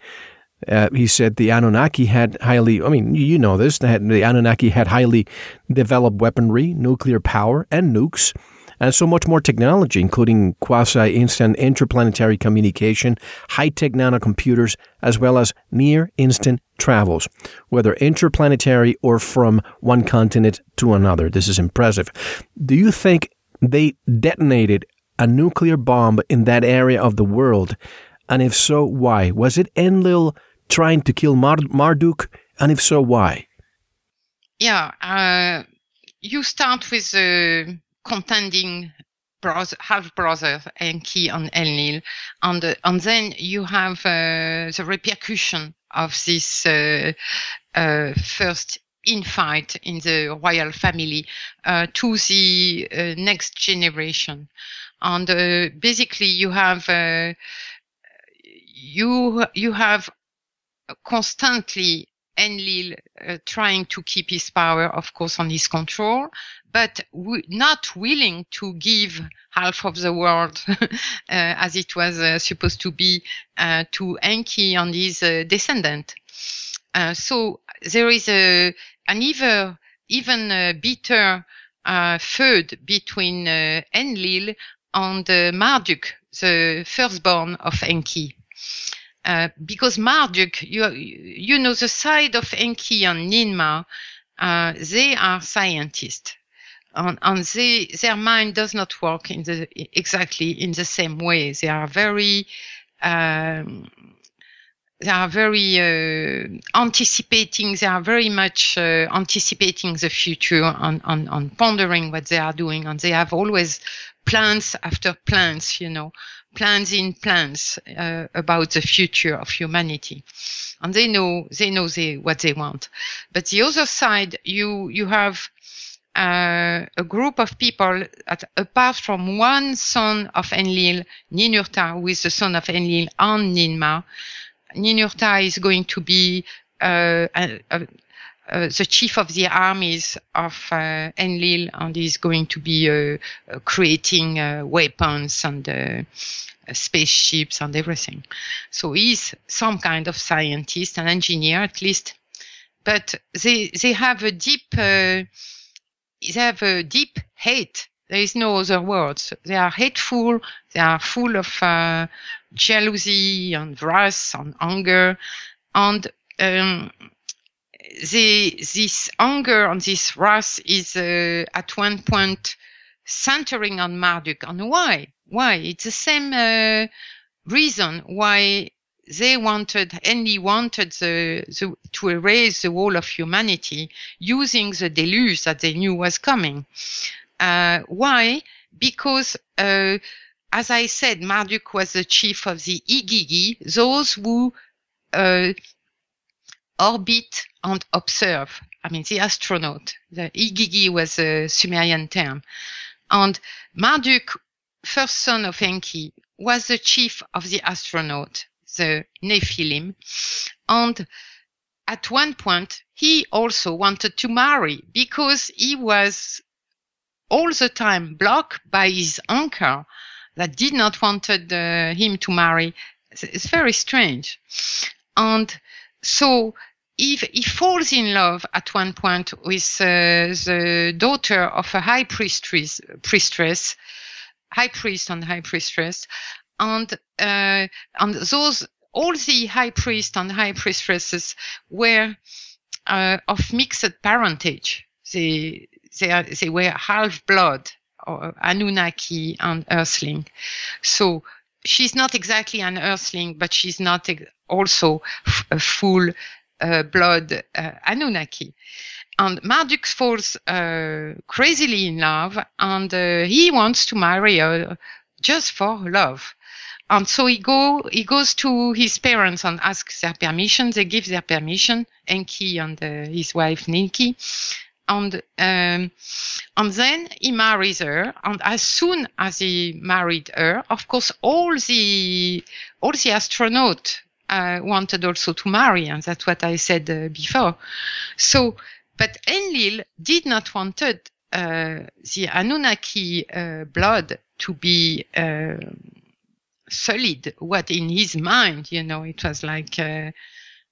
uh, he said the Anunnaki had highly, I mean, you know this, the Anunnaki had highly developed weaponry, nuclear power, and nukes, and so much more technology, including quasi instant interplanetary communication, high tech nanocomputers, as well as near instant travels, whether interplanetary or from one continent to another. This is impressive. Do you think they detonated a nuclear bomb in that area of the world? And if so, why? Was it Enlil trying to kill Mard- Marduk? And if so, why? Yeah, uh, you start with the uh, contending brother, half brother Enki and Enlil, and uh, and then you have uh, the repercussion of this uh, uh, first infight in the royal family to the next generation, and basically you have you you have constantly Enlil uh, trying to keep his power, of course, on his control, but w- not willing to give half of the world [laughs] uh, as it was uh, supposed to be uh, to Enki and his uh, descendant. Uh, so there is a, an even, even bitter feud between Enlil and Marduk, the firstborn of Enki. Uh, because Marduk, you, you know, the side of Enki and Ninmah, uh, they are scientists. And, and they, their mind does not work in the, exactly in the same way. They are very, um, they are very uh, anticipating. They are very much uh, anticipating the future and, and, and pondering what they are doing. And they have always plans after plans, you know plans in plans uh, about the future of humanity. And they know they know they, what they want. But the other side you you have uh, a group of people that apart from one son of Enlil, Ninurta, who is the son of Enlil and Ninmah, Ninurta is going to be uh, a, a, uh, the chief of the armies of uh, Enlil and is going to be uh, uh creating uh, weapons and spaceships and everything. So he's some kind of scientist, an engineer at least. But they they have a deep they have a deep hate. There is no other words. They are hateful. They are full of jealousy and wrath and anger, and um, the, this anger and this wrath is uh, at one point centering on Marduk. And why? Why? It's the same uh, reason why they wanted, Enlil wanted the, the, to erase the whole of humanity using the deluge that they knew was coming. Uh, why? Because, uh, as I said, Marduk was the chief of the Igigi, those who uh, orbit and observe. I mean, the astronaut. The Igigi was a Sumerian term. And Marduk, first son of Enki, was the chief of the astronaut, the Nephilim. And at one point, he also wanted to marry because he was all the time blocked by his uncle that did not wanted uh, him to marry. It's very strange. And so he, he falls in love at one point with uh, the daughter of a high priestess, priestess, high priest and high priestess, and uh, and those all the high priest and high priestesses were uh, of mixed parentage. They they, are, they were half blood, or Anunnaki and Earthling. So she's not exactly an Earthling, but she's not also a full uh, blood uh, Anunnaki. And Marduk falls uh, crazily in love, and uh, he wants to marry her just for love. And so he go he goes to his parents and asks their permission. They give their permission, Enki and uh, his wife Ninki. And um, and then he marries her. And as soon as he married her, of course, all the all the astronauts uh, wanted also to marry, and that's what I said uh, before. So, but Enlil did not wanted uh, the Anunnaki uh, blood to be uh, solid. What in his mind, you know, it was like,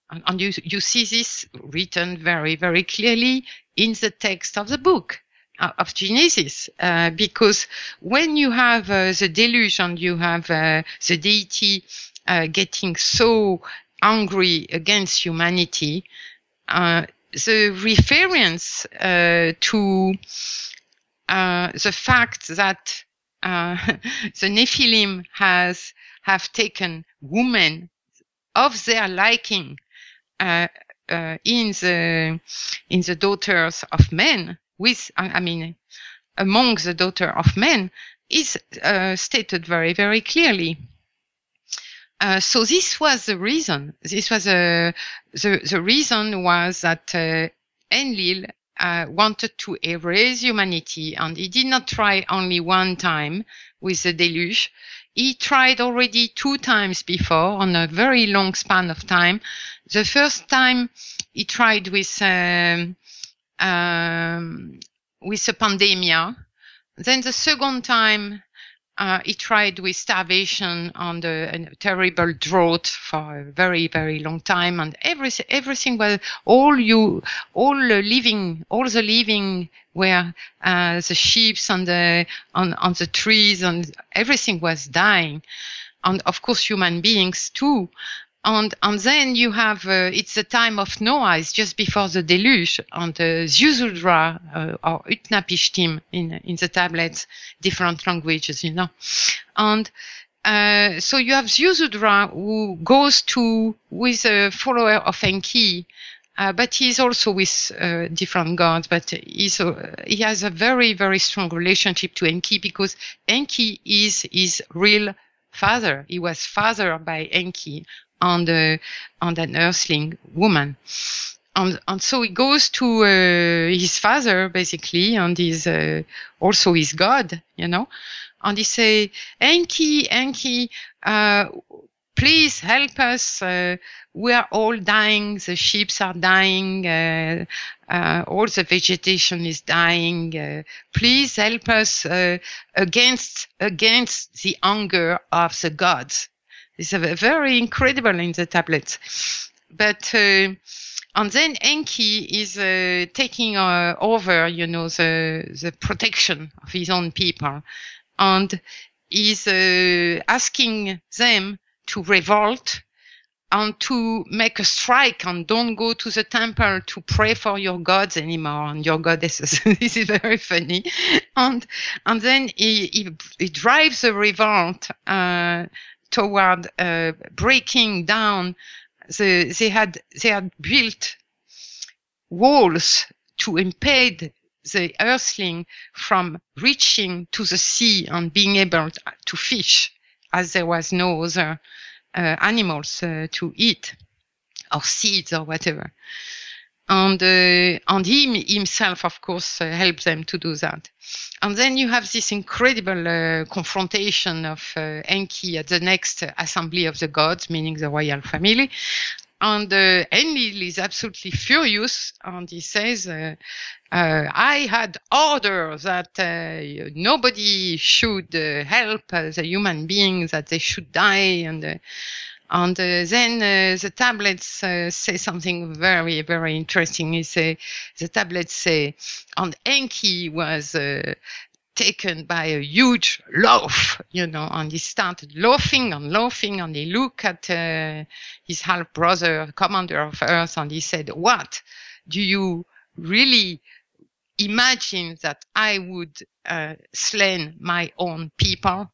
uh, and you you see this written very very clearly in the text of the book of Genesis, uh, because when you have uh, the deluge and you have uh, the deity uh, getting so angry against humanity, uh, the reference uh, to uh, the fact that uh, [laughs] the Nephilim has have taken women of their liking uh, in the in the daughters of men with I mean among the daughter of men is stated very very clearly. Uh, so this was the reason. This was a, the, the reason was that uh, Enlil uh, wanted to erase humanity and he did not try only one time with the deluge. He tried already two times before on a very long span of time. The first time he tried with, um, um, with a pandemia. Then the second time uh, he tried with starvation and a, terrible drought for a very, very long time, and everything, everything was all you, all the living, all the living were uh, the sheep and the on, on the trees, and everything was dying, and of course human beings too and and then you have uh, it's the time of Noah. It's just before the deluge, and uh, Ziusudra uh, or Utnapishtim in in the tablets, different languages, you know, and. Uh, so you have Ziusudra who goes to with a follower of Enki, uh, but he's also with uh, different gods. But he's, uh, he has a very, very strong relationship to Enki because Enki is his real father. He was fathered by Enki on the on an earthling woman. And, and so he goes to uh, his father basically, and he's uh, also his god, you know. And he say, Enki, Enki, uh, please help us. Uh, we are all dying. The sheep are dying. Uh, uh, all the vegetation is dying. please help us against against the anger of the gods. It's very incredible in the tablets. But uh, and then Enki is uh, taking uh, over, you know, the the protection of his own people, and is uh, asking them to revolt and to make a strike and don't go to the temple to pray for your gods anymore and your goddesses. [laughs] this is very funny. And and then he he, he drives a revolt uh, toward uh, breaking down. The, they had they had built walls to impede the earthling from reaching to the sea and being able to fish as there was no other uh, animals uh, to eat or seeds or whatever. And, uh, and he himself, of course, uh, helped them to do that. And then you have this incredible uh, confrontation of uh, Enki at the next assembly of the gods, meaning the royal family. And uh, Enlil is absolutely furious, and he says, uh, "I had order that nobody should help the human beings; that they should die." And uh, and then the tablets say something very, very interesting. He say the tablets say, and Enki was taken by a huge laugh, you know, and he started laughing and laughing and he looked at uh, his half brother, commander of Earth, and he said, what do you really imagine that I would uh, slay my own people?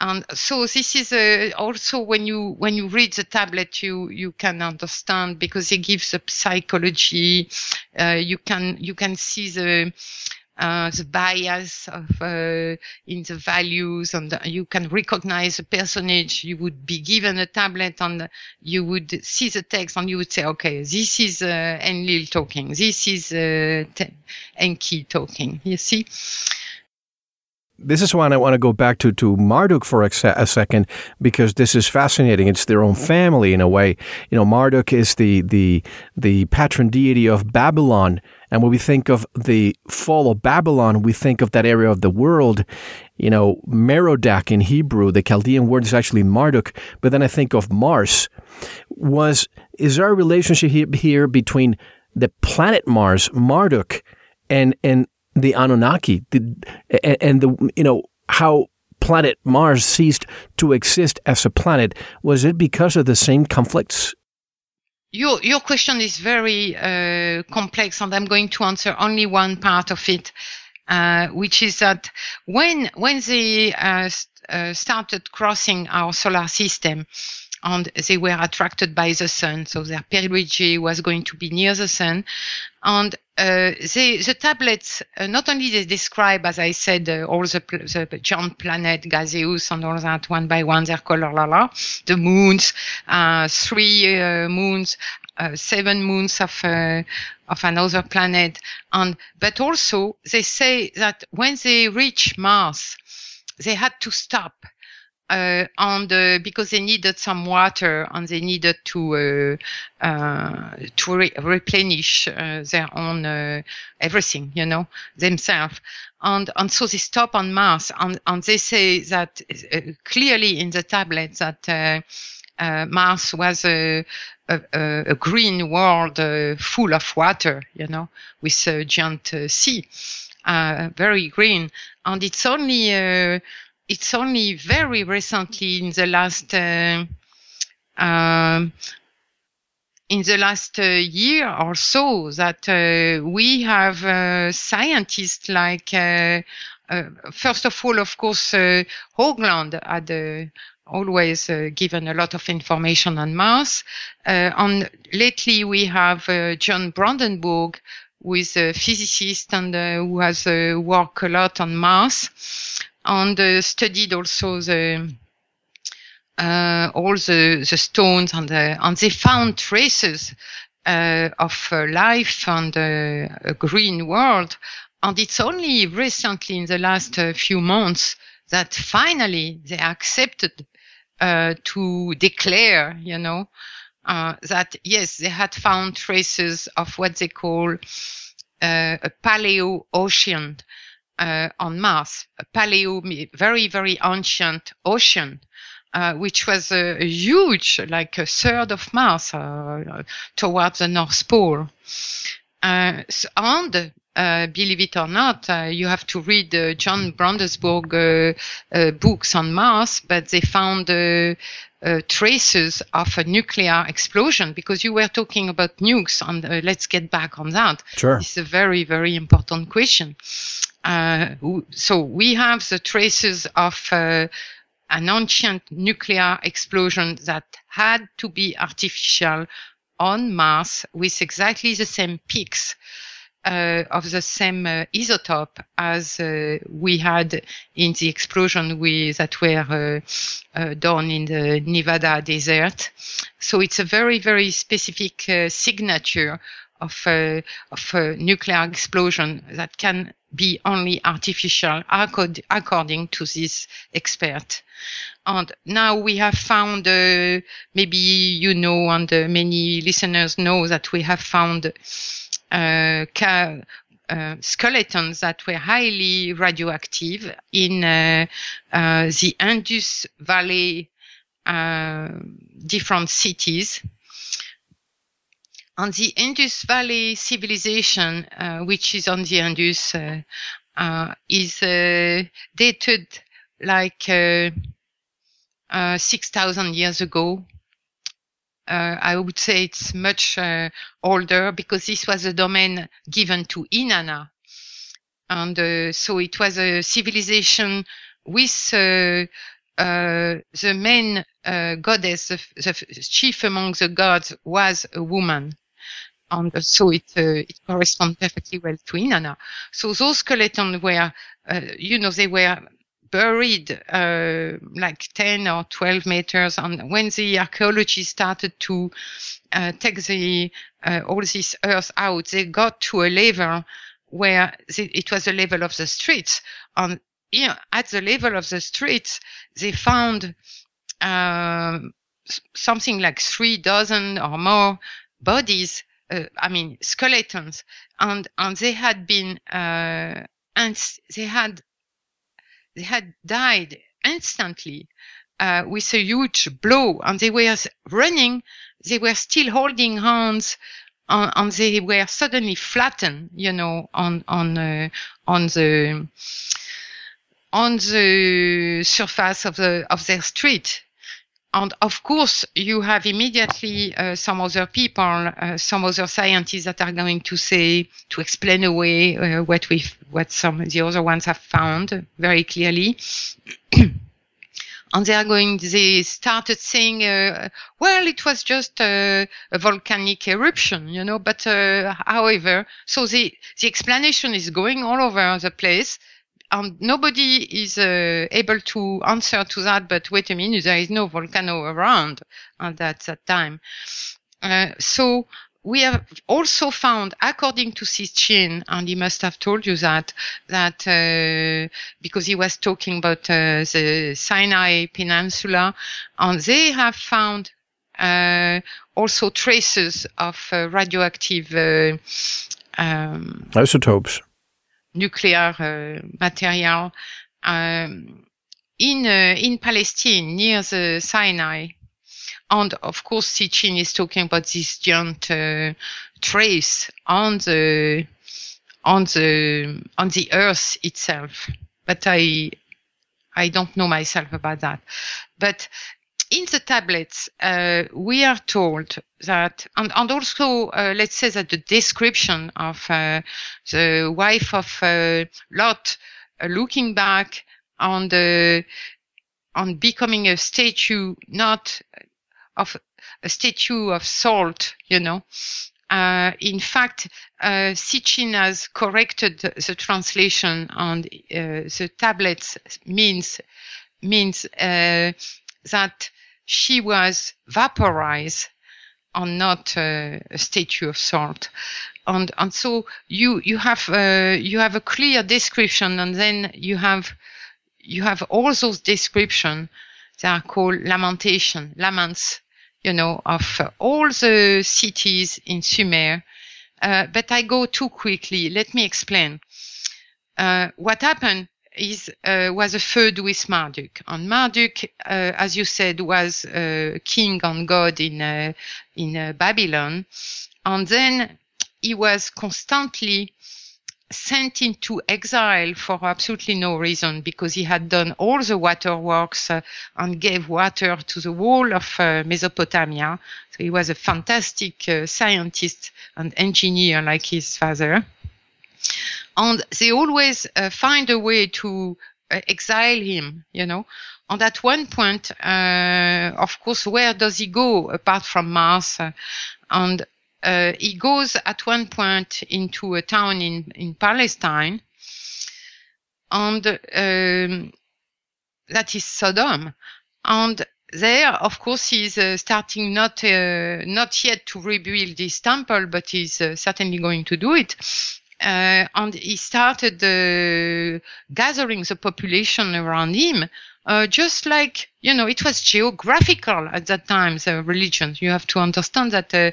And so this is uh, also when you when you read the tablet, you you can understand because it gives a psychology. Uh, you can you can see the uh, the bias of uh, in the values and you can recognize a personage. You would be given a tablet and you would see the text and you would say okay this is uh, Enlil talking. This is uh, Enki talking. You see this is why I want to go back to, to Marduk for a, a, second because this is fascinating. It's their own family in a way. You know, Marduk is the the the patron deity of Babylon, and when we think of the fall of Babylon, we think of that area of the world. You know, Merodach in Hebrew, the Chaldean word is actually Marduk. But then I think of Mars. Was is there a relationship here between the planet Mars, Marduk, and and the Anunnaki, the, and the you know how planet Mars ceased to exist as a planet? Was it because of the same conflicts your your question is very uh, complex, and I'm going to answer only one part of it, uh, which is that when when they uh, uh started crossing our solar system, and they were attracted by the sun, so their perigee was going to be near the sun, and uh, they, the tablets uh, not only they describe, as I said, uh, all the, the giant planet gaseous and all that one by one, their color, la la, the moons, uh, three uh, moons, seven moons of of another planet, and but also they say that when they reach Mars, they had to stop uh, and uh, because they needed some water and they needed to uh, uh to re- replenish uh, their own uh, everything, you know, themselves. And and so they stop on Mars, and and they say that clearly in the tablet that Mars was a a, a, green world full of water, you know, with a giant sea, very green, and it's only it's only very recently in the last uh, um, in the last uh, year or so that uh, we have uh, scientists like uh, uh, first of all of course Hoagland had always given a lot of information on Mars. And lately we have John Brandenburg who is a physicist and who has worked a lot on Mars and uh, studied also the uh, all the, the stones and, the, and they found traces uh, of life and a green world. And it's only recently in the last few months that finally they accepted uh, to declare, you know, uh, that yes, they had found traces of what they call uh, a paleo ocean, uh, on Mars, a paleo, very, very ancient ocean, uh, which was a, a, huge, like a third of Mars uh, towards the North Pole. Uh, and uh, believe it or not, uh, you have to read uh, John Brandenburg books on Mars, but they found uh, traces of a nuclear explosion because you were talking about nukes and uh, let's get back on that Sure. it's a very very important question uh, so we have the traces of uh, an ancient nuclear explosion that had to be artificial on Mars with exactly the same peaks uh, of the same uh, isotope as uh, we had in the explosion we, that were uh, uh, done in the Nevada desert. So it's a very, very specific uh, signature of, uh, of a nuclear explosion that can be only artificial accord- according to this expert. And now we have found, uh, maybe you know, and uh, many listeners know that we have found uh, ca- uh, skeletons that were highly radioactive in uh, uh, the Indus Valley uh, different cities. And the Indus Valley civilization, uh, which is on the Indus, uh, uh, is uh, dated like uh, uh, 6,000 years ago. Uh, I would say it's much older because this was a domain given to Inanna. And so it was a civilization with uh, uh, the main uh, goddess, the, the chief among the gods was a woman. And uh, so it, uh, it corresponds perfectly well to Inanna. So those skeletons were, uh, you know, they were buried uh, like 10 or 12 meters. And when the archaeology started to uh, take the uh, all this earth out, they got to a level where the, it was the level of the streets. And you know, at the level of the streets, they found um, something like three dozen or more bodies. Uh, I mean, skeletons, and and they had been uh, and they had they had died instantly uh, with a huge blow and they were running they were still holding hands uh, and they were suddenly flattened you know on on uh, on the on the surface of the of their street and of course you have immediately uh, some other people uh, some other scientists that are going to say to explain away uh, what we what some of the other ones have found very clearly. [clears throat] And they are going they started saying uh, well it was just a volcanic eruption you know but uh, however so the the explanation is going all over the place and nobody is uh, able to answer to that but wait a minute there is no volcano around at that, that time uh, so we have also found, according to Sitchin, and he must have told you that, that uh, because he was talking about uh, the Sinai Peninsula, and they have found uh, also traces of uh, radioactive uh, um, Isotopes. Nuclear uh, material um, in uh, in Palestine near the Sinai. And of course, Sitchin is talking about this giant uh, trace on the on the on the Earth itself. But I I don't know myself about that. But in the tablets, uh, we are told that, and, and also uh, let's say that the description of uh, the wife of uh, Lot uh, looking back on the on becoming a statue, not of a statue of salt, you know. Uh, in fact, uh, Sitchin has corrected the, translation on uh, the tablets means means uh, that she was vaporized and not uh, a statue of salt. And and so you you have uh, you have a clear description, and then you have you have all those description. that are called lamentation, laments, you know, of uh, all the cities in Sumer. Uh, but I go too quickly. Let me explain. Uh, what happened is uh, was a feud with Marduk, and Marduk, uh, as you said, was king and god in uh, in uh, Babylon, and then he was constantly sent into exile for absolutely no reason because he had done all the waterworks uh, and gave water to the whole of uh, Mesopotamia. So he was a fantastic uh, scientist and engineer like his father. And they always uh, find a way to uh, exile him, you know. And at one point, uh, of course, where does he go apart from Mars? and uh, he goes at one point into a town in, in Palestine, and um, that is Sodom. And there, of course, he's uh, starting not uh, not yet to rebuild this temple, but he's uh, certainly going to do it. Uh, and he started uh, gathering the population around him uh, just like you know it was geographical at that time the religion you have to understand that uh,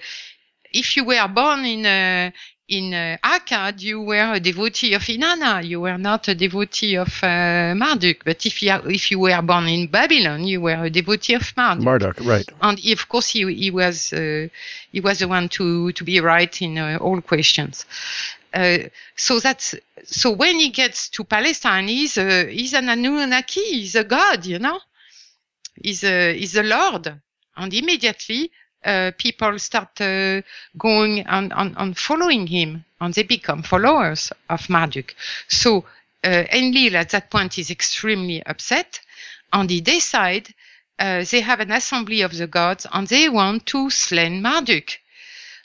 if you were born in uh, in uh, Akkad, you were a devotee of Inanna. You were not a devotee of uh, Marduk. But if you if you were born in Babylon, you were a devotee of Marduk. Marduk, right? And he, of course, he he was uh, he was the one to to be right in uh, all questions. Uh, so that's so when he gets to Palestine, he's a, he's an Anunnaki. He's a god, you know. He's a he's a lord, and immediately uh, people start uh, going and, and, and, following him, and they become followers of Marduk. So uh, Enlil at that point is extremely upset, and he decide uh, they have an assembly of the gods, and they want to slay Marduk,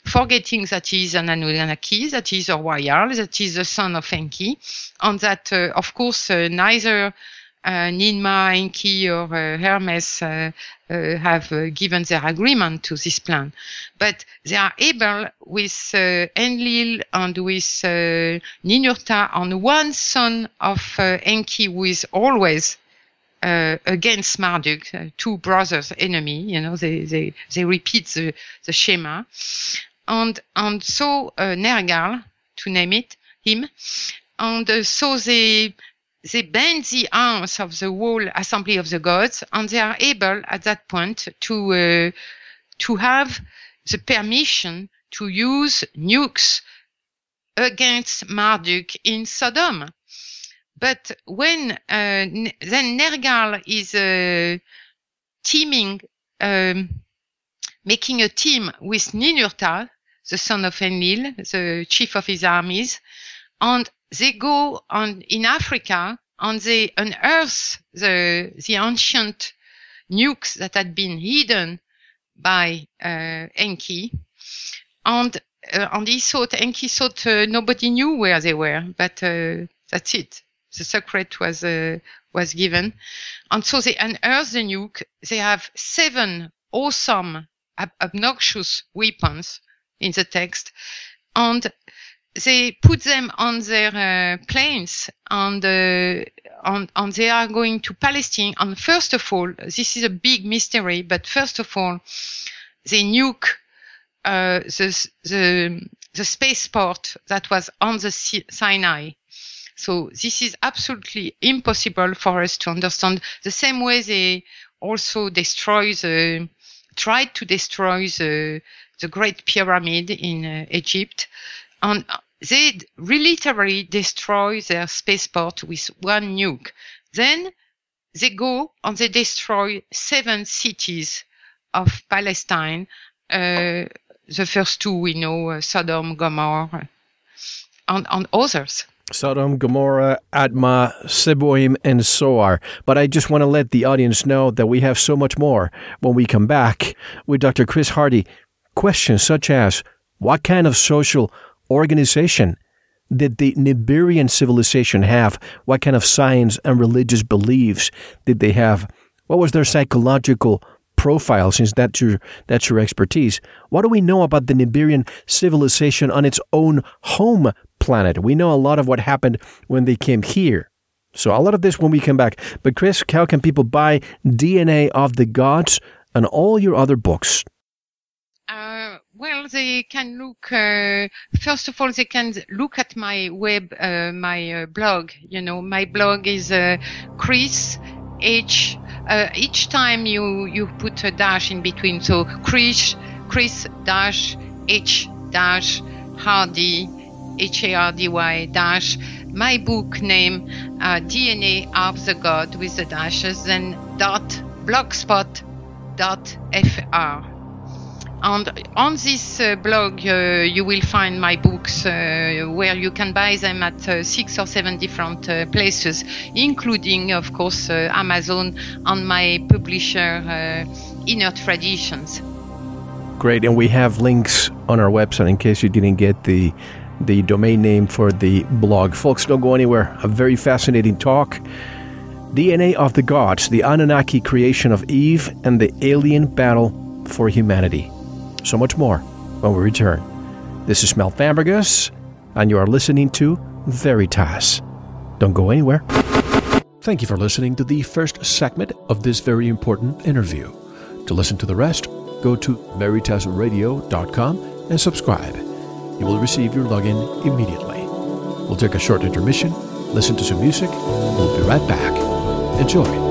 forgetting that he is an Anunnaki, that he is a royal, that he is the son of Enki, and that, uh, of course, uh, neither uh, Ninmah, Enki, or uh, Hermes uh, uh, have uh, given their agreement to this plan. But they are able with uh, Enlil and with Ninurta and one son of Enki who is always uh, against Marduk, uh, two brothers enemy, you know, they, they, they repeat the, the schema. And, and so uh, Nergal, to name it, him, and uh, so they, they bend the arms of the whole assembly of the gods and they are able at that point to uh, to have the permission to use nukes against Marduk in Sodom. But when uh, then Nergal is uh, teaming, um, making a team with Ninurta, the son of Enlil, the chief of his armies, and they go on in Africa and they unearth the the ancient nukes that had been hidden by uh, Enki, and uh, and he thought Enki thought uh, nobody knew where they were, but uh, that's it. The secret was uh, was given, and so they unearth the nuke. They have seven awesome, ob- obnoxious weapons in the text, and they put them on their uh, planes and, uh, and, and they are going to Palestine. And first of all, this is a big mystery, but first of all, they nuke uh, the, the, the spaceport that was on the Sinai. So this is absolutely impossible for us to understand. The same way they also destroy the, tried to destroy the, the Great Pyramid in uh, Egypt and they literally destroy their spaceport with one nuke. Then they go and they destroy seven cities of Palestine. Uh, the first two we know, uh, Sodom, Gomorrah, and, and others. Sodom, Gomorrah, Admah, Seboim, and Zoar. But I just want to let the audience know that we have so much more when we come back with Dr. Chris Hardy. Questions such as what kind of social organization did the Nibirian civilization have? What kind of science and religious beliefs did they have? What was their psychological profile since that's your that's your expertise? What do we know about the Nibirian civilization on its own home planet? We know a lot of what happened when they came here. So a lot of this when we come back. But Chris, how can people buy DNA of the Gods and all your other books? Well, they can look. Uh, first of all, they can look at my web, uh, my uh, blog. You know, my blog is uh, Chris H. Uh, each time you you put a dash in between, so Chris Chris dash H dash Hardy H-A-R-D-Y dash my book name uh, DNA of the God with the dashes and dot blogspot dot fr. And on this uh, blog, uh, you will find my books uh, where you can buy them at uh, six or seven different uh, places, including, of course, uh, Amazon and my publisher, Inner Traditions. Great, and we have links on our website in case you didn't get the the domain name for the blog. Folks, don't go anywhere. A very fascinating talk. DNA of the Gods, the Anunnaki creation of Eve, and the alien battle for humanity. So much more when we return. This is Mel Fabregas, and you are listening to Veritas. Don't go anywhere. Thank you for listening to the first segment of this very important interview. To listen to the rest, go to veritasradio.com and subscribe. You will receive your login immediately. We'll take a short intermission, listen to some music, we'll be right back. Enjoy.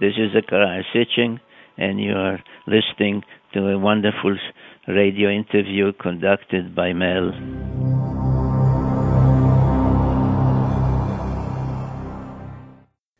This is Zecharia Sitchin, and you are listening to a wonderful radio interview conducted by Mel.